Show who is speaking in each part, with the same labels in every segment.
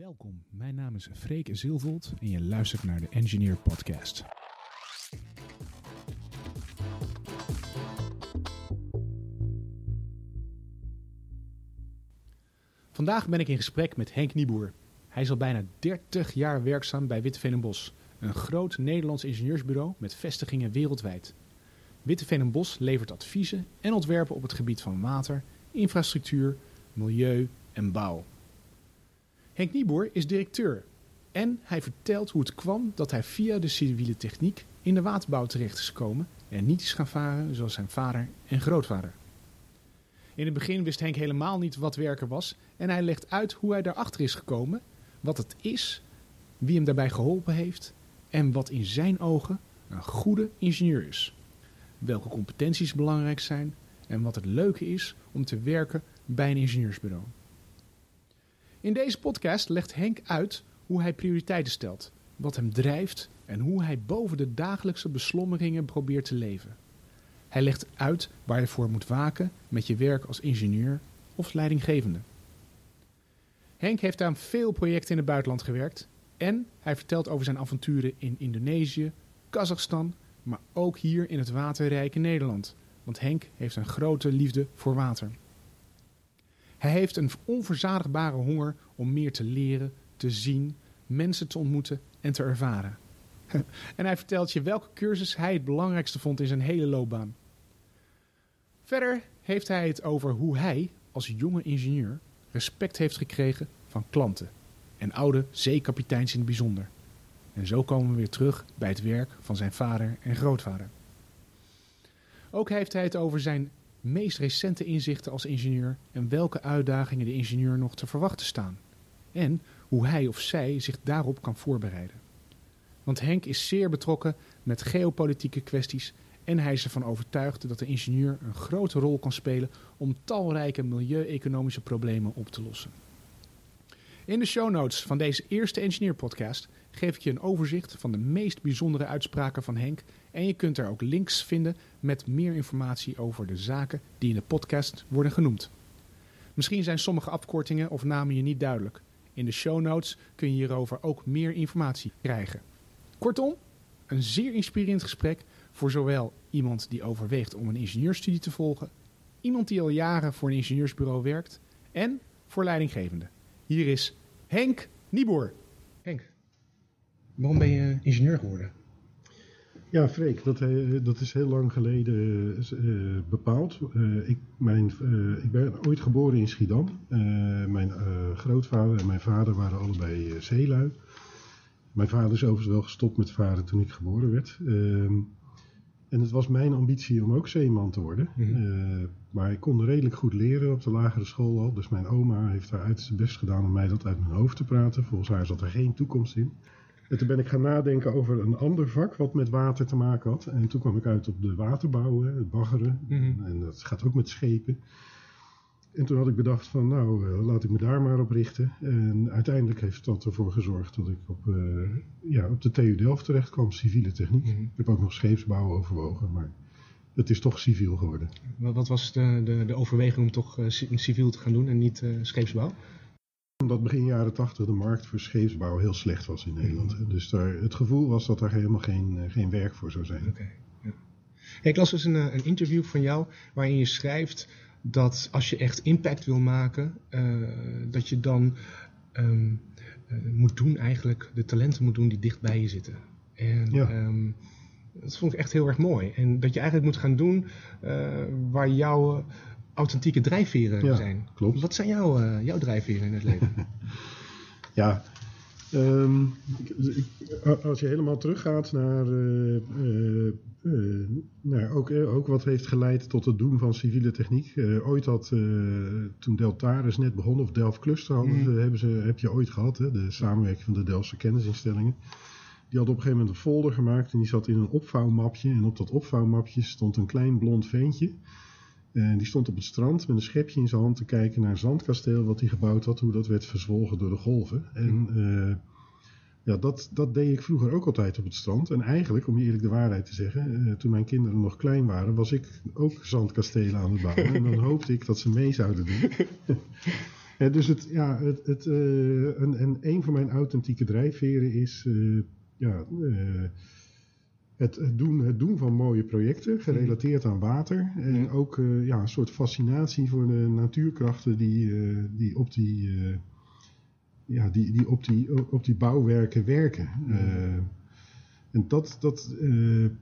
Speaker 1: Welkom, mijn naam is Freek Zilvold en je luistert naar de Engineer Podcast. Vandaag ben ik in gesprek met Henk Nieboer. Hij is al bijna 30 jaar werkzaam bij Witteveen en Bos, een groot Nederlands ingenieursbureau met vestigingen wereldwijd. Witteveen en Bos levert adviezen en ontwerpen op het gebied van water, infrastructuur, milieu en bouw. Henk Nieboer is directeur en hij vertelt hoe het kwam dat hij via de civiele techniek in de waterbouw terecht is gekomen en niet is gaan varen zoals zijn vader en grootvader. In het begin wist Henk helemaal niet wat werken was en hij legt uit hoe hij daarachter is gekomen, wat het is, wie hem daarbij geholpen heeft en wat in zijn ogen een goede ingenieur is. Welke competenties belangrijk zijn en wat het leuke is om te werken bij een ingenieursbureau. In deze podcast legt Henk uit hoe hij prioriteiten stelt, wat hem drijft en hoe hij boven de dagelijkse beslommeringen probeert te leven. Hij legt uit waar je voor moet waken met je werk als ingenieur of leidinggevende. Henk heeft aan veel projecten in het buitenland gewerkt en hij vertelt over zijn avonturen in Indonesië, Kazachstan, maar ook hier in het waterrijke Nederland, want Henk heeft een grote liefde voor water. Hij heeft een onverzadigbare honger om meer te leren, te zien, mensen te ontmoeten en te ervaren. en hij vertelt je welke cursus hij het belangrijkste vond in zijn hele loopbaan. Verder heeft hij het over hoe hij, als jonge ingenieur, respect heeft gekregen van klanten en oude zeekapiteins in het bijzonder. En zo komen we weer terug bij het werk van zijn vader en grootvader. Ook heeft hij het over zijn meest recente inzichten als ingenieur en welke uitdagingen de ingenieur nog te verwachten staan. En hoe hij of zij zich daarop kan voorbereiden. Want Henk is zeer betrokken met geopolitieke kwesties en hij is ervan overtuigd dat de ingenieur een grote rol kan spelen om talrijke milieu-economische problemen op te lossen. In de show notes van deze eerste Engineer Podcast geef ik je een overzicht van de meest bijzondere uitspraken van Henk en je kunt er ook links vinden met meer informatie over de zaken die in de podcast worden genoemd. Misschien zijn sommige afkortingen of namen je niet duidelijk. In de show notes kun je hierover ook meer informatie krijgen. Kortom, een zeer inspirerend gesprek voor zowel iemand die overweegt om een ingenieurstudie te volgen, iemand die al jaren voor een ingenieursbureau werkt en voor leidinggevende. Hier is Henk Nieboer. Henk, waarom ben je ingenieur geworden?
Speaker 2: Ja, Freek, dat, dat is heel lang geleden uh, bepaald. Uh, ik, mijn, uh, ik ben ooit geboren in Schiedam. mijn grootvader en mijn vader waren allebei zeelui. Mijn vader is overigens wel gestopt met varen toen ik geboren werd. En het was mijn ambitie om ook zeeman te worden. Mm maar ik kon redelijk goed leren op de lagere school al. Dus mijn oma heeft daar uit zijn best gedaan om mij dat uit mijn hoofd te praten. Volgens haar zat er geen toekomst in. En toen ben ik gaan nadenken over een ander vak wat met water te maken had. En toen kwam ik uit op de waterbouw, het baggeren. Mhm. En dat gaat ook met schepen. En toen had ik bedacht van nou, uh, laat ik me daar maar op richten. En uiteindelijk heeft dat ervoor gezorgd dat ik op, uh, ja, op de TU Delft terecht kwam, civiele techniek. Mhm. Ik heb ook nog scheepsbouw overwogen, maar het is toch civiel geworden.
Speaker 1: Wat was de, de, de overweging om toch uh, civiel te gaan doen en niet scheepsbouw?
Speaker 2: Omdat begin jaren tachtig de markt voor scheepsbouw heel slecht was in Nederland. Mm. Dus daar, het gevoel was dat daar helemaal geen, eh, geen werk voor zou zijn.
Speaker 1: Okay, ja. ik las dus een, eh, een, interview van jou waarin je schrijft dat als je echt impact wil maken, uh, dat je dan um, uh, moet doen eigenlijk, de talenten moet doen die dicht bij je zitten. En ja. um, dat vond ik echt heel erg mooi. En dat je eigenlijk moet gaan doen uh, waar jouw authentieke drijfveren zijn.
Speaker 2: Klopt.
Speaker 1: Wat zijn jouw, jouw drijfveren in het leven?
Speaker 2: ja, um, als je helemaal teruggaat naar, uh, uh, naar ook, ook wat heeft geleid tot het doen van civiele techniek. ooit had, toen Deltaris net begon, of Delft Cluster hadden, mm. hebben ze, heb je ooit gehad, hè, de samenwerking van de Delftse kennisinstellingen. Die had op een gegeven moment een folder gemaakt en die zat in een opvouwmapje. En op dat opvouwmapje stond een klein blond ventje. En die stond op het strand met een schepje in zijn hand te kijken naar een zandkasteel wat hij gebouwd had, hoe dat werd verzwolgen door de golven. En uh, ja, dat, dat deed ik vroeger ook altijd op het strand. En eigenlijk, om je eerlijk de waarheid te zeggen, uh, toen mijn kinderen nog klein waren, was ik ook zandkastelen aan het bouwen. en dan hoopte ik dat ze mee zouden doen. dus het, ja, het, het, en, en een van mijn authentieke drijfveren is ja, het, het, doen, het doen van mooie projecten, gerelateerd aan water. En ook ja, een soort fascinatie voor de natuurkrachten die, die op die ja, die, die, op, die op die bouwwerken werken. En dat, dat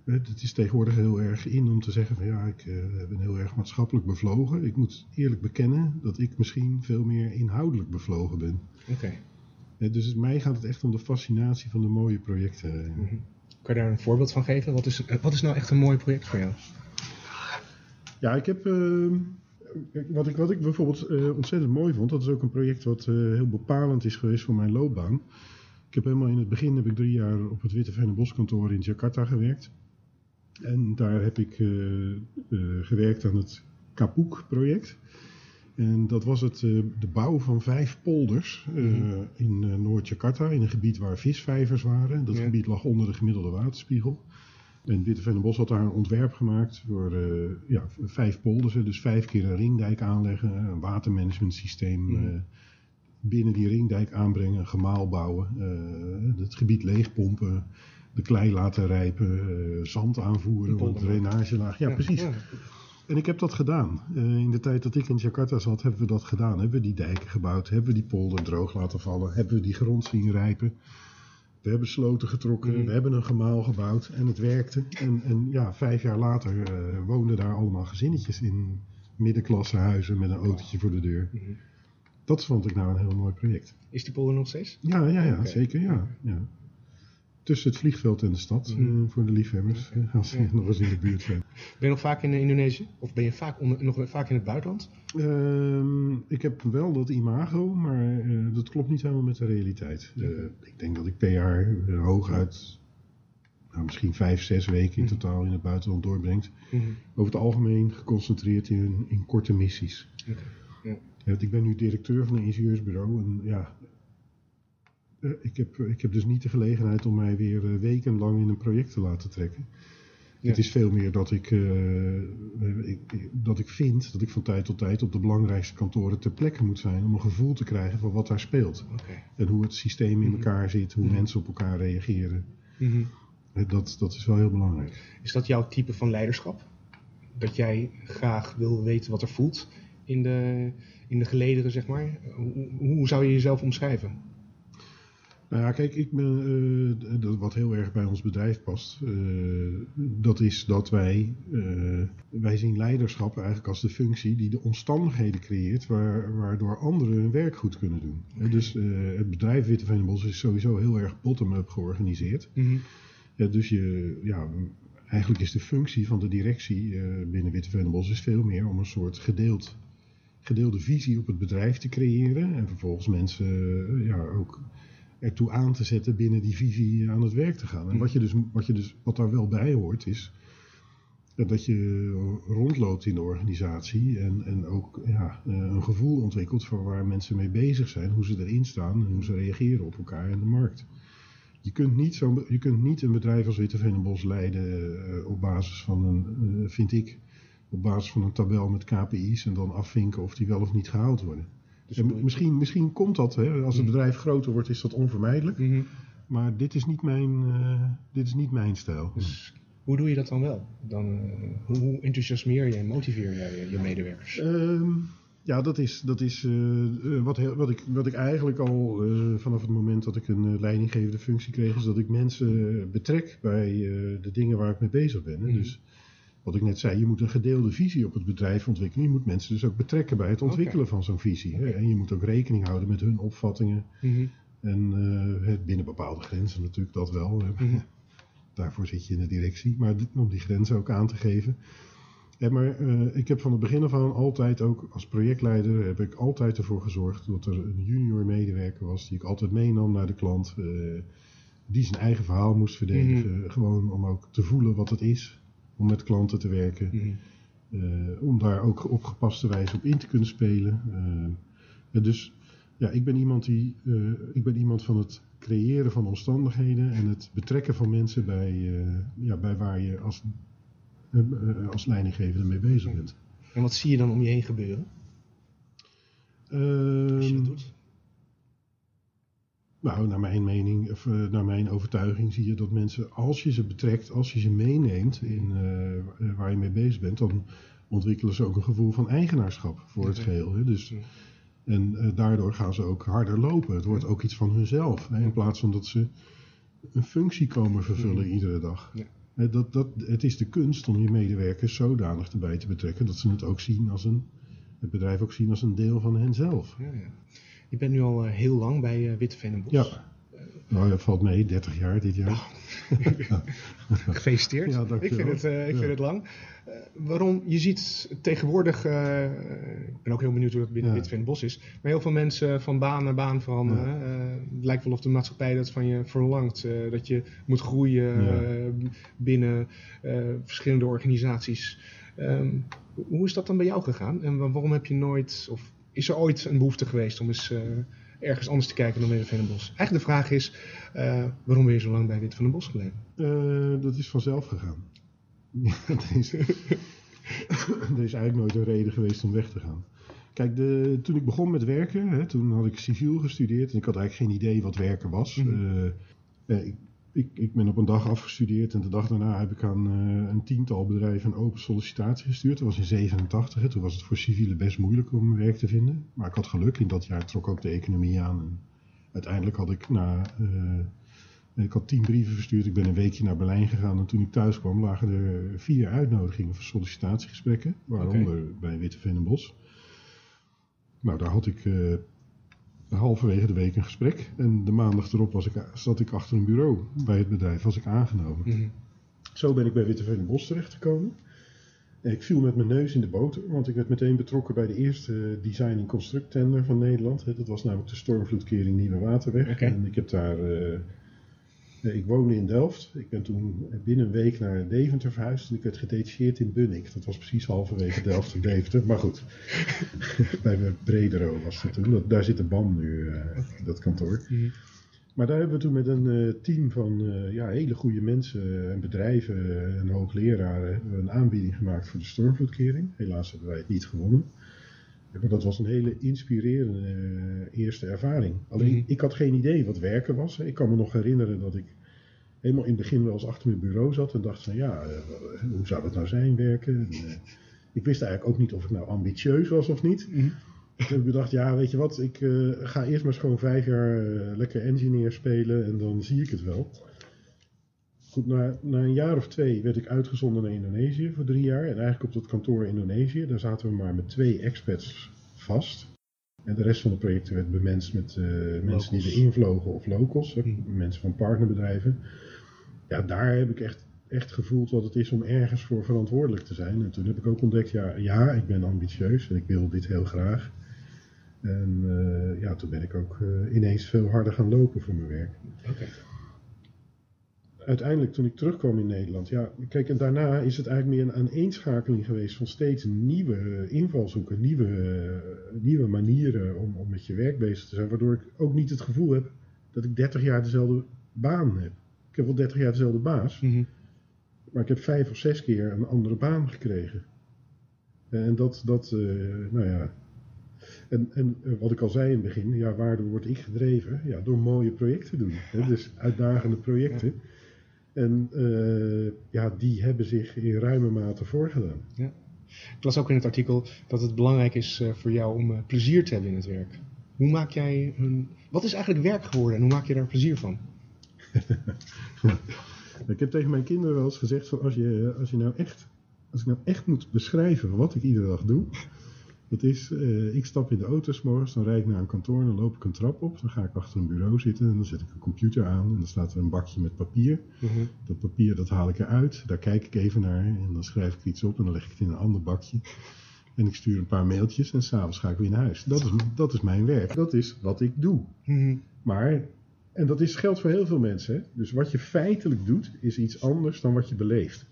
Speaker 2: het is tegenwoordig heel erg in om te zeggen van ja, ik ben heel erg maatschappelijk bevlogen. Ik moet eerlijk bekennen dat ik misschien veel meer inhoudelijk bevlogen ben.
Speaker 3: Oké.
Speaker 2: Okay. dus mij gaat het echt om de fascinatie van de mooie projecten.
Speaker 3: Mm -hmm. Kan je daar een voorbeeld van geven? Wat is, wat is nou echt een mooi project voor jou?
Speaker 2: Ja, ik heb ehm, wat, ik, wat ik bijvoorbeeld uh, ontzettend mooi vond, dat is ook een project wat uh, heel bepalend is geweest voor mijn loopbaan. Ik heb helemaal in het begin heb ik drie jaar op het Witte Boskantoor in Jakarta gewerkt. En daar heb ik gewerkt aan het Kapuk-project. En dat was het, de bouw van vijf polders mm in Noord-Jakarta, in een gebied waar visvijvers waren. Dat gebied lag onder de gemiddelde waterspiegel. En Witte Bos had daar een ontwerp gemaakt voor uh, ja, vijf polders. Dus vijf keer een ringdijk aanleggen, een watermanagementsysteem mm. uh, binnen die ringdijk aanbrengen, een gemaal bouwen, uh, het gebied leegpompen, de klei laten rijpen, zand aanvoeren, een drainagelaag. Ja, precies. En ik heb dat gedaan. in de tijd dat ik in Jakarta zat, hebben we dat gedaan. Hebben we die dijken gebouwd, hebben we die polder droog laten vallen, hebben we die grond zien rijpen. We hebben sloten getrokken, mm. we hebben een gemaal gebouwd en het werkte. En, en ja, vijf jaar later uh, woonden daar allemaal gezinnetjes in middenklasse huizen met een autootje voor de deur. Mm. Dat vond ik nou een heel mooi project.
Speaker 3: Is die polder nog steeds?
Speaker 2: Ja, ja, ja zeker. Ja, ja tussen het vliegveld en de stad. Mm. Uh, voor de liefhebbers, als ze nog eens in de buurt zijn.
Speaker 3: Ben je nog vaak in Indonesië? Of ben je vaak onder, nog vaak in het buitenland?
Speaker 2: Uh, ik heb wel dat imago, maar uh, dat klopt niet helemaal met de realiteit. ik denk dat ik per jaar hooguit nou, misschien vijf, zes weken in mm. totaal in het buitenland doorbrengt. Mm. Over het algemeen geconcentreerd in, in korte missies. Okay. Ja. ik ben nu directeur van een ingenieursbureau en ja, eh, ik, heb, ik heb dus niet de gelegenheid om mij weer uh, wekenlang in een project te laten trekken. Het is veel meer dat ik, uh, ik, dat ik vind dat ik van tijd tot tijd op de belangrijkste kantoren ter plekke moet zijn om een gevoel te krijgen van wat daar speelt.
Speaker 3: Okay.
Speaker 2: En hoe het systeem in mhm. elkaar zit, hoe mhm. mensen op elkaar reageren.
Speaker 3: Mm
Speaker 2: dat, dat is wel heel belangrijk.
Speaker 3: Is dat jouw type van leiderschap? Dat jij graag wil weten wat er voelt in de, in de gelederen, zeg maar? Hoe, hoe zou je jezelf omschrijven?
Speaker 2: Nou ja, kijk, ik ben, uh, wat heel erg bij ons bedrijf past, uh, dat is dat wij, uh, wij zien leiderschap eigenlijk als de functie die de omstandigheden creëert waar, waardoor anderen hun werk goed kunnen doen. Okay. Dus het bedrijf Witte Venebos is sowieso heel erg bottom-up georganiseerd.
Speaker 3: Mm -hmm.
Speaker 2: dus je, ja, eigenlijk is de functie van de directie binnen Witte Venebos is veel meer om een soort gedeeld, gedeelde visie op het bedrijf te creëren en vervolgens mensen ja, ook ertoe aan te zetten binnen die visie aan het werk te gaan. En wat, je dus, wat, je dus, wat daar wel bij hoort is dat je rondloopt in de organisatie en, en ook ja, eh, een gevoel ontwikkelt van waar mensen mee bezig zijn, hoe ze erin staan en hoe ze reageren op elkaar in de markt. Je kunt niet, zo, je kunt niet een bedrijf als Witte Bos leiden op basis van een, vind ik, op basis van een tabel met KPI's en dan afvinken of die wel of niet gehaald worden. Dus misschien, misschien komt dat, hè, als het mhm. bedrijf groter wordt, is dat onvermijdelijk.
Speaker 3: Mhm.
Speaker 2: Maar dit is niet mijn, uh, dit is niet mijn stijl.
Speaker 3: Dus hoe doe je dat dan wel? Dan, uh, hoe enthousiasmeer je en motiveer jij je medewerkers?
Speaker 2: Uh, ja, dat is, dat is uh, wat, wat, ik, wat ik eigenlijk al vanaf het moment dat ik een leidinggevende functie kreeg, is dat ik mensen betrek bij de dingen waar ik mee bezig ben. Mm Dus wat ik net zei, je moet een gedeelde visie op het bedrijf ontwikkelen. Je moet mensen dus ook betrekken bij het ontwikkelen van zo'n visie. Hè? En je moet ook rekening houden met hun opvattingen.
Speaker 3: Mm
Speaker 2: En uh, binnen bepaalde grenzen natuurlijk dat wel.
Speaker 3: Mm
Speaker 2: Daarvoor zit je in de directie. Maar om die grenzen ook aan te geven. Ja, maar uh, ik heb van het begin af aan altijd ook als projectleider heb ik altijd ervoor gezorgd dat er een junior medewerker was die ik altijd meenam naar de klant. Uh, die zijn eigen verhaal moest verdedigen.
Speaker 3: Mhm.
Speaker 2: Gewoon om ook te voelen wat het is om met klanten te werken.
Speaker 3: Mhm.
Speaker 2: Uh, om daar ook op gepaste wijze op in te kunnen spelen. Uh, dus ja, ik ben iemand die, uh, ik ben iemand van het creëren van omstandigheden en het betrekken van mensen bij, ja, bij waar je als, als leidinggevende mee bezig bent.
Speaker 3: En wat zie je dan om je heen gebeuren?
Speaker 1: als je dat
Speaker 2: Ehm,
Speaker 1: doet?
Speaker 2: Nou, naar mijn mening, of eh, naar mijn overtuiging zie je dat mensen, als je ze betrekt, als je ze meeneemt in eh, eh, waar je mee bezig bent, dan ontwikkelen ze ook een gevoel van eigenaarschap voor het geheel. Hè? Dus, en daardoor gaan ze ook harder lopen. Het wordt ook iets van hunzelf. Hè? In plaats van dat ze een functie komen vervullen iedere dag.
Speaker 1: Ja.
Speaker 2: Hè, Dat, dat, het is de kunst om je medewerkers zodanig erbij te betrekken dat ze het ook zien als een, het bedrijf ook zien als een deel van henzelf.
Speaker 1: Ja, ja. Je bent nu al eh, heel lang bij eh Witteveen en Bos.
Speaker 2: Ja. Nou, dat valt mee, 30 jaar dit jaar.
Speaker 1: Gefeliciteerd.
Speaker 2: Ja,
Speaker 1: ik vind het, eh, ik
Speaker 2: Ja.
Speaker 1: vind het lang. Eh, waarom? Je ziet tegenwoordig, eh, ik ben ook heel benieuwd hoe dat binnen
Speaker 2: Ja.
Speaker 1: Witteveen en Bos is, maar heel veel mensen van baan naar baan veranderen. Eh, het lijkt wel of de maatschappij dat van je verlangt. eh, dat je moet groeien eh, binnen eh, verschillende organisaties. Ehm, hoe is dat dan bij jou gegaan? En wa- waarom heb je nooit, of is er ooit een behoefte geweest om eens eh, ergens anders te kijken dan Witteveen en Bos? Eigenlijk de vraag is, eh, waarom ben je zo lang bij Witteveen en Bos gebleven?
Speaker 2: Eh, dat is vanzelf gegaan. dat is, er is eigenlijk nooit een reden geweest om weg te gaan. Kijk, de, toen ik begon met werken, hè, toen had ik civiel gestudeerd en ik had eigenlijk geen idee wat werken was.
Speaker 1: Mhm.
Speaker 2: Ik, ik, ik ben op een dag afgestudeerd en de dag daarna heb ik aan eh, een tiental bedrijven een open sollicitatie gestuurd. Dat was in 87, hè, toen was het voor civielen best moeilijk om werk te vinden. Maar ik had geluk, in dat jaar trok ook de economie aan. En uiteindelijk had ik na... eh, ik had tien brieven verstuurd. Ik ben een weekje naar Berlijn gegaan. En toen ik thuis kwam, lagen er vier uitnodigingen voor sollicitatiegesprekken. Waaronder bij en Bos. Nou, daar had ik eh, halverwege de week een gesprek. En de maandag erop was ik, zat ik achter een bureau bij het bedrijf. Was ik aangenomen.
Speaker 1: Mhm.
Speaker 2: Zo ben ik bij Witteveen en Bos terechtgekomen. En ik viel met mijn neus in de boter, want ik werd meteen betrokken bij de eerste design- en construct tender van Nederland. Dat was namelijk de stormvloedkering Nieuwe Waterweg. En ik heb daar. eh, ik woonde in Delft. Ik ben toen binnen een week naar Deventer verhuisd en ik werd gedetacheerd in Bunnik. Dat was precies halverwege Delft en Deventer. Maar goed, bij Bredero was dat toen. Daar zit de BAM nu, eh, dat kantoor.
Speaker 1: Mhm.
Speaker 2: Maar daar hebben we toen met een eh, team van eh, ja, hele goede mensen en bedrijven en hoogleraren een aanbieding gemaakt voor de stormvloedkering. Helaas hebben wij het niet gewonnen. Ja, Maar dat was een hele inspirerende eh, eerste ervaring. Alleen
Speaker 1: Mhm.
Speaker 2: ik had geen idee wat werken was. Ik kan me nog herinneren dat ik helemaal in het begin wel eens achter mijn bureau zat en dacht van ja, eh, hoe zou dat nou zijn werken? En, eh, ik wist eigenlijk ook niet of ik nou ambitieus was of niet.
Speaker 1: Mhm.
Speaker 2: Ik heb bedacht, ja, weet je wat, ik ga eerst maar eens gewoon vijf jaar lekker engineer spelen en dan zie ik het wel. Goed, na, na een jaar of twee werd ik uitgezonden naar Indonesië voor drie jaar. En eigenlijk op dat kantoor in Indonesië, daar zaten we maar met twee expats vast. En de rest van de projecten werd bemenst met eh, mensen die erin vlogen of locals, hè,
Speaker 1: Hmm.
Speaker 2: mensen van partnerbedrijven. Ja, daar heb ik echt, echt gevoeld wat het is om ergens voor verantwoordelijk te zijn. En toen heb ik ook ontdekt, ja, ja ik ben ambitieus en ik wil dit heel graag. En eh, ja, toen ben ik ook eh, ineens veel harder gaan lopen voor mijn werk. Uiteindelijk toen ik terugkwam in Nederland, ja, kijk, en daarna is het eigenlijk meer een aaneenschakeling geweest van steeds nieuwe eh, invalshoeken, nieuwe, eh, nieuwe manieren om, om met je werk bezig te zijn, waardoor ik ook niet het gevoel heb dat ik 30 jaar dezelfde baan heb. Ik heb wel 30 jaar dezelfde baas,
Speaker 1: Mhm.
Speaker 2: maar ik heb vijf of zes keer een andere baan gekregen. En dat, dat eh, nou ja. En, en eh, wat ik al zei in het begin, ja, waardoor word ik gedreven? Ja, door mooie projecten te doen. Hè? Dus uitdagende projecten. En eh, ja, die hebben zich in ruime mate voorgedaan.
Speaker 1: Ik las ook in het artikel dat het belangrijk is eh, voor jou om eh, plezier te hebben in het werk. Hoe maak jij een... Wat is eigenlijk werk geworden en hoe maak je daar plezier van?
Speaker 2: Ik heb tegen mijn kinderen wel eens gezegd: van als, je, als, je nou echt, als ik nou echt moet beschrijven wat ik iedere dag doe. Dat is, eh, ik stap in de auto 's morgens, dan rijd ik naar een kantoor, dan loop ik een trap op, dan ga ik achter een bureau zitten en dan zet ik een computer aan en dan staat er een bakje met papier. Dat papier dat haal ik eruit, daar kijk ik even naar en dan schrijf ik iets op en dan leg ik het in een ander bakje. En ik stuur een paar mailtjes en s'avonds ga ik weer naar huis. Dat is, dat is mijn werk. Dat is wat ik doe.
Speaker 1: Mhm.
Speaker 2: Maar, en dat is, geldt voor heel veel mensen. Hè? Dus wat je feitelijk doet, is iets anders dan wat je beleeft.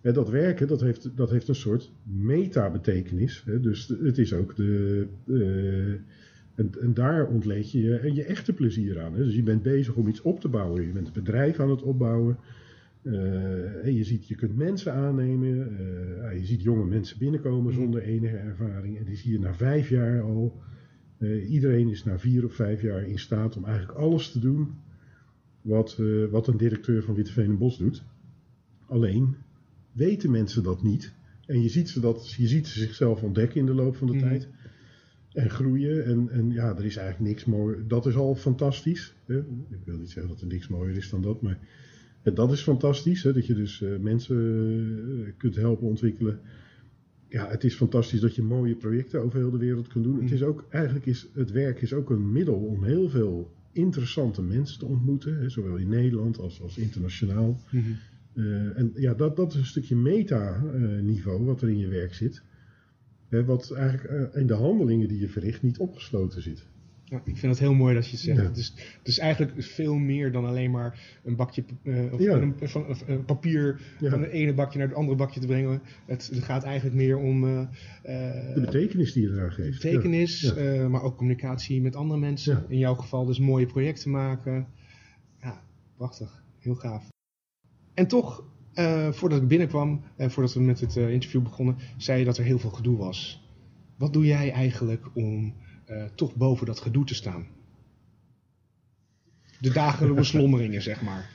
Speaker 2: En dat werken, dat heeft, dat heeft een soort meta-betekenis. Dus het is ook de. de en, en daar ontleed je je, je echte plezier aan. Hè? Dus je bent bezig om iets op te bouwen. Je bent een bedrijf aan het opbouwen. Eh, en je, ziet, je kunt mensen aannemen. eh, ja, je ziet jonge mensen binnenkomen zonder enige ervaring. En die zie je na vijf jaar al Eh, iedereen is na vier of vijf jaar in staat om eigenlijk alles te doen wat, eh, wat een directeur van Witteveen en Bos doet. Alleen weten mensen dat niet. En je ziet ze, dat, je ziet ze zichzelf ontdekken in de loop van de
Speaker 1: Mhm.
Speaker 2: tijd. En groeien. En, en ja, er is eigenlijk niks mooi. Dat is al fantastisch. Hè? Ik wil niet zeggen dat er niks mooier is dan dat. Maar dat is fantastisch. Hè? Dat je dus eh, mensen eh, kunt helpen ontwikkelen. Ja, het is fantastisch dat je mooie projecten over heel de wereld kunt doen. Het
Speaker 1: Mhm.
Speaker 2: is ook, eigenlijk is het werk is ook een middel om heel veel interessante mensen te ontmoeten. Hè? Zowel in Nederland als, als internationaal.
Speaker 1: Mhm.
Speaker 2: Eh, en ja, dat, dat is een stukje meta-niveau wat er in je werk zit. Hè, wat eigenlijk eh, in de handelingen die je verricht niet opgesloten zit.
Speaker 1: Ja, ik vind het heel mooi dat je het zegt.
Speaker 2: Ja.
Speaker 1: Het, is, het is eigenlijk veel meer dan alleen maar een bakje eh, of
Speaker 2: Ja.
Speaker 1: een, van, of, eh, papier van het ene bakje naar het andere bakje te brengen. Het, het gaat eigenlijk meer om eh, eh,
Speaker 2: De betekenis die je eraan geeft.
Speaker 1: betekenis, eh, maar ook communicatie met andere mensen. In jouw geval dus mooie projecten maken. Ja, prachtig. Heel gaaf. En toch, eh, voordat ik binnenkwam en voordat we met het eh, interview begonnen, zei je dat er heel veel gedoe was. Wat doe jij eigenlijk om eh, toch boven dat gedoe te staan? De dagelijkse beslommeringen, zeg maar.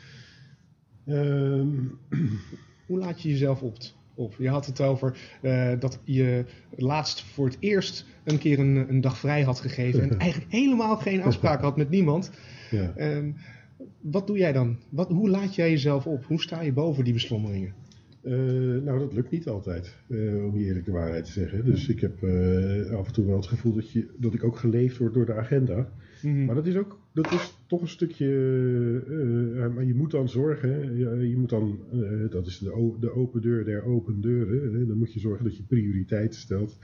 Speaker 2: Ehm,
Speaker 1: Hoe laat je jezelf op? op? Je had het over dat je laatst voor het eerst een keer een, een dag vrij had gegeven en eigenlijk helemaal geen afspraak had met niemand.
Speaker 2: ja.
Speaker 1: Ehm, wat doe jij dan? Wat, hoe laat jij jezelf op? Hoe sta je boven die beslommeringen?
Speaker 2: Eh, nou, dat lukt niet altijd, eh, om je eerlijk de waarheid te zeggen. Dus ik heb eh, af en toe wel het gevoel dat, je, dat ik ook geleefd word door de agenda.
Speaker 1: Mhm.
Speaker 2: Maar dat is ook dat is toch een stukje. maar je moet dan zorgen. Je, je moet dan. dat is de, de open deur der open deuren. Dan moet je zorgen dat je prioriteiten stelt.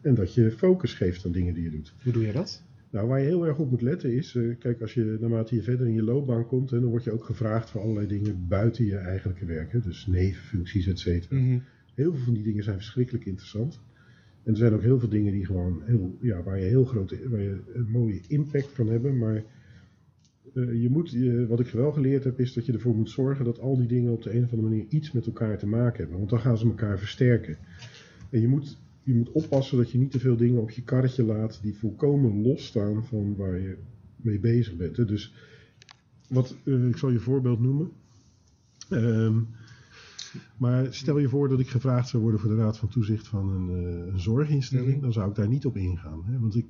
Speaker 2: En dat je focus geeft aan dingen die je doet.
Speaker 1: Hoe doe je dat?
Speaker 2: Nou, waar je heel erg op moet letten is. eh, kijk, als je naarmate je verder in je loopbaan komt. Hè, dan word je ook gevraagd voor allerlei dingen buiten je eigenlijke werk. Hè, dus nevenfuncties, et cetera.
Speaker 1: Mhm.
Speaker 2: Heel veel van die dingen zijn verschrikkelijk interessant. En er zijn ook heel veel dingen die gewoon heel, ja, waar je heel grote, waar je een mooie impact kan hebben. Maar eh, je moet, je- wat ik wel geleerd heb, is dat je ervoor moet zorgen dat al die dingen op de een of andere manier iets met elkaar te maken hebben. Want dan gaan ze elkaar versterken. En je moet, je moet oppassen dat je niet te veel dingen op je karretje laat die volkomen losstaan van waar je mee bezig bent. Hè. Dus wat, eh, ik zal je voorbeeld noemen. Ehm, maar stel je voor dat ik gevraagd zou worden voor de Raad van Toezicht van een, een zorginstelling,
Speaker 1: Mhm.
Speaker 2: dan zou ik daar niet op ingaan. Hè? Want ik,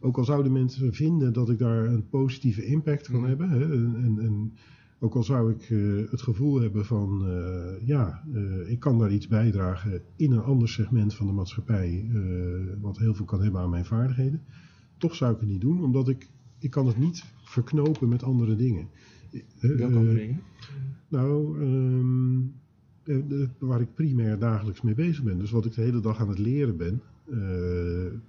Speaker 2: ook al zouden mensen vinden dat ik daar een positieve impact kan
Speaker 1: Mhm.
Speaker 2: hebben, hè? En, en ook al zou ik eh, het gevoel hebben van, eh, ja, eh, ik kan daar iets bijdragen in een ander segment van de maatschappij, wat heel veel kan hebben aan mijn vaardigheden, toch zou ik het niet doen, omdat ik, ik kan het niet verknopen met andere dingen.
Speaker 1: Welke andere dingen?
Speaker 2: nou, ehm, waar ik primair dagelijks mee bezig ben. Dus wat ik de hele dag aan het leren ben,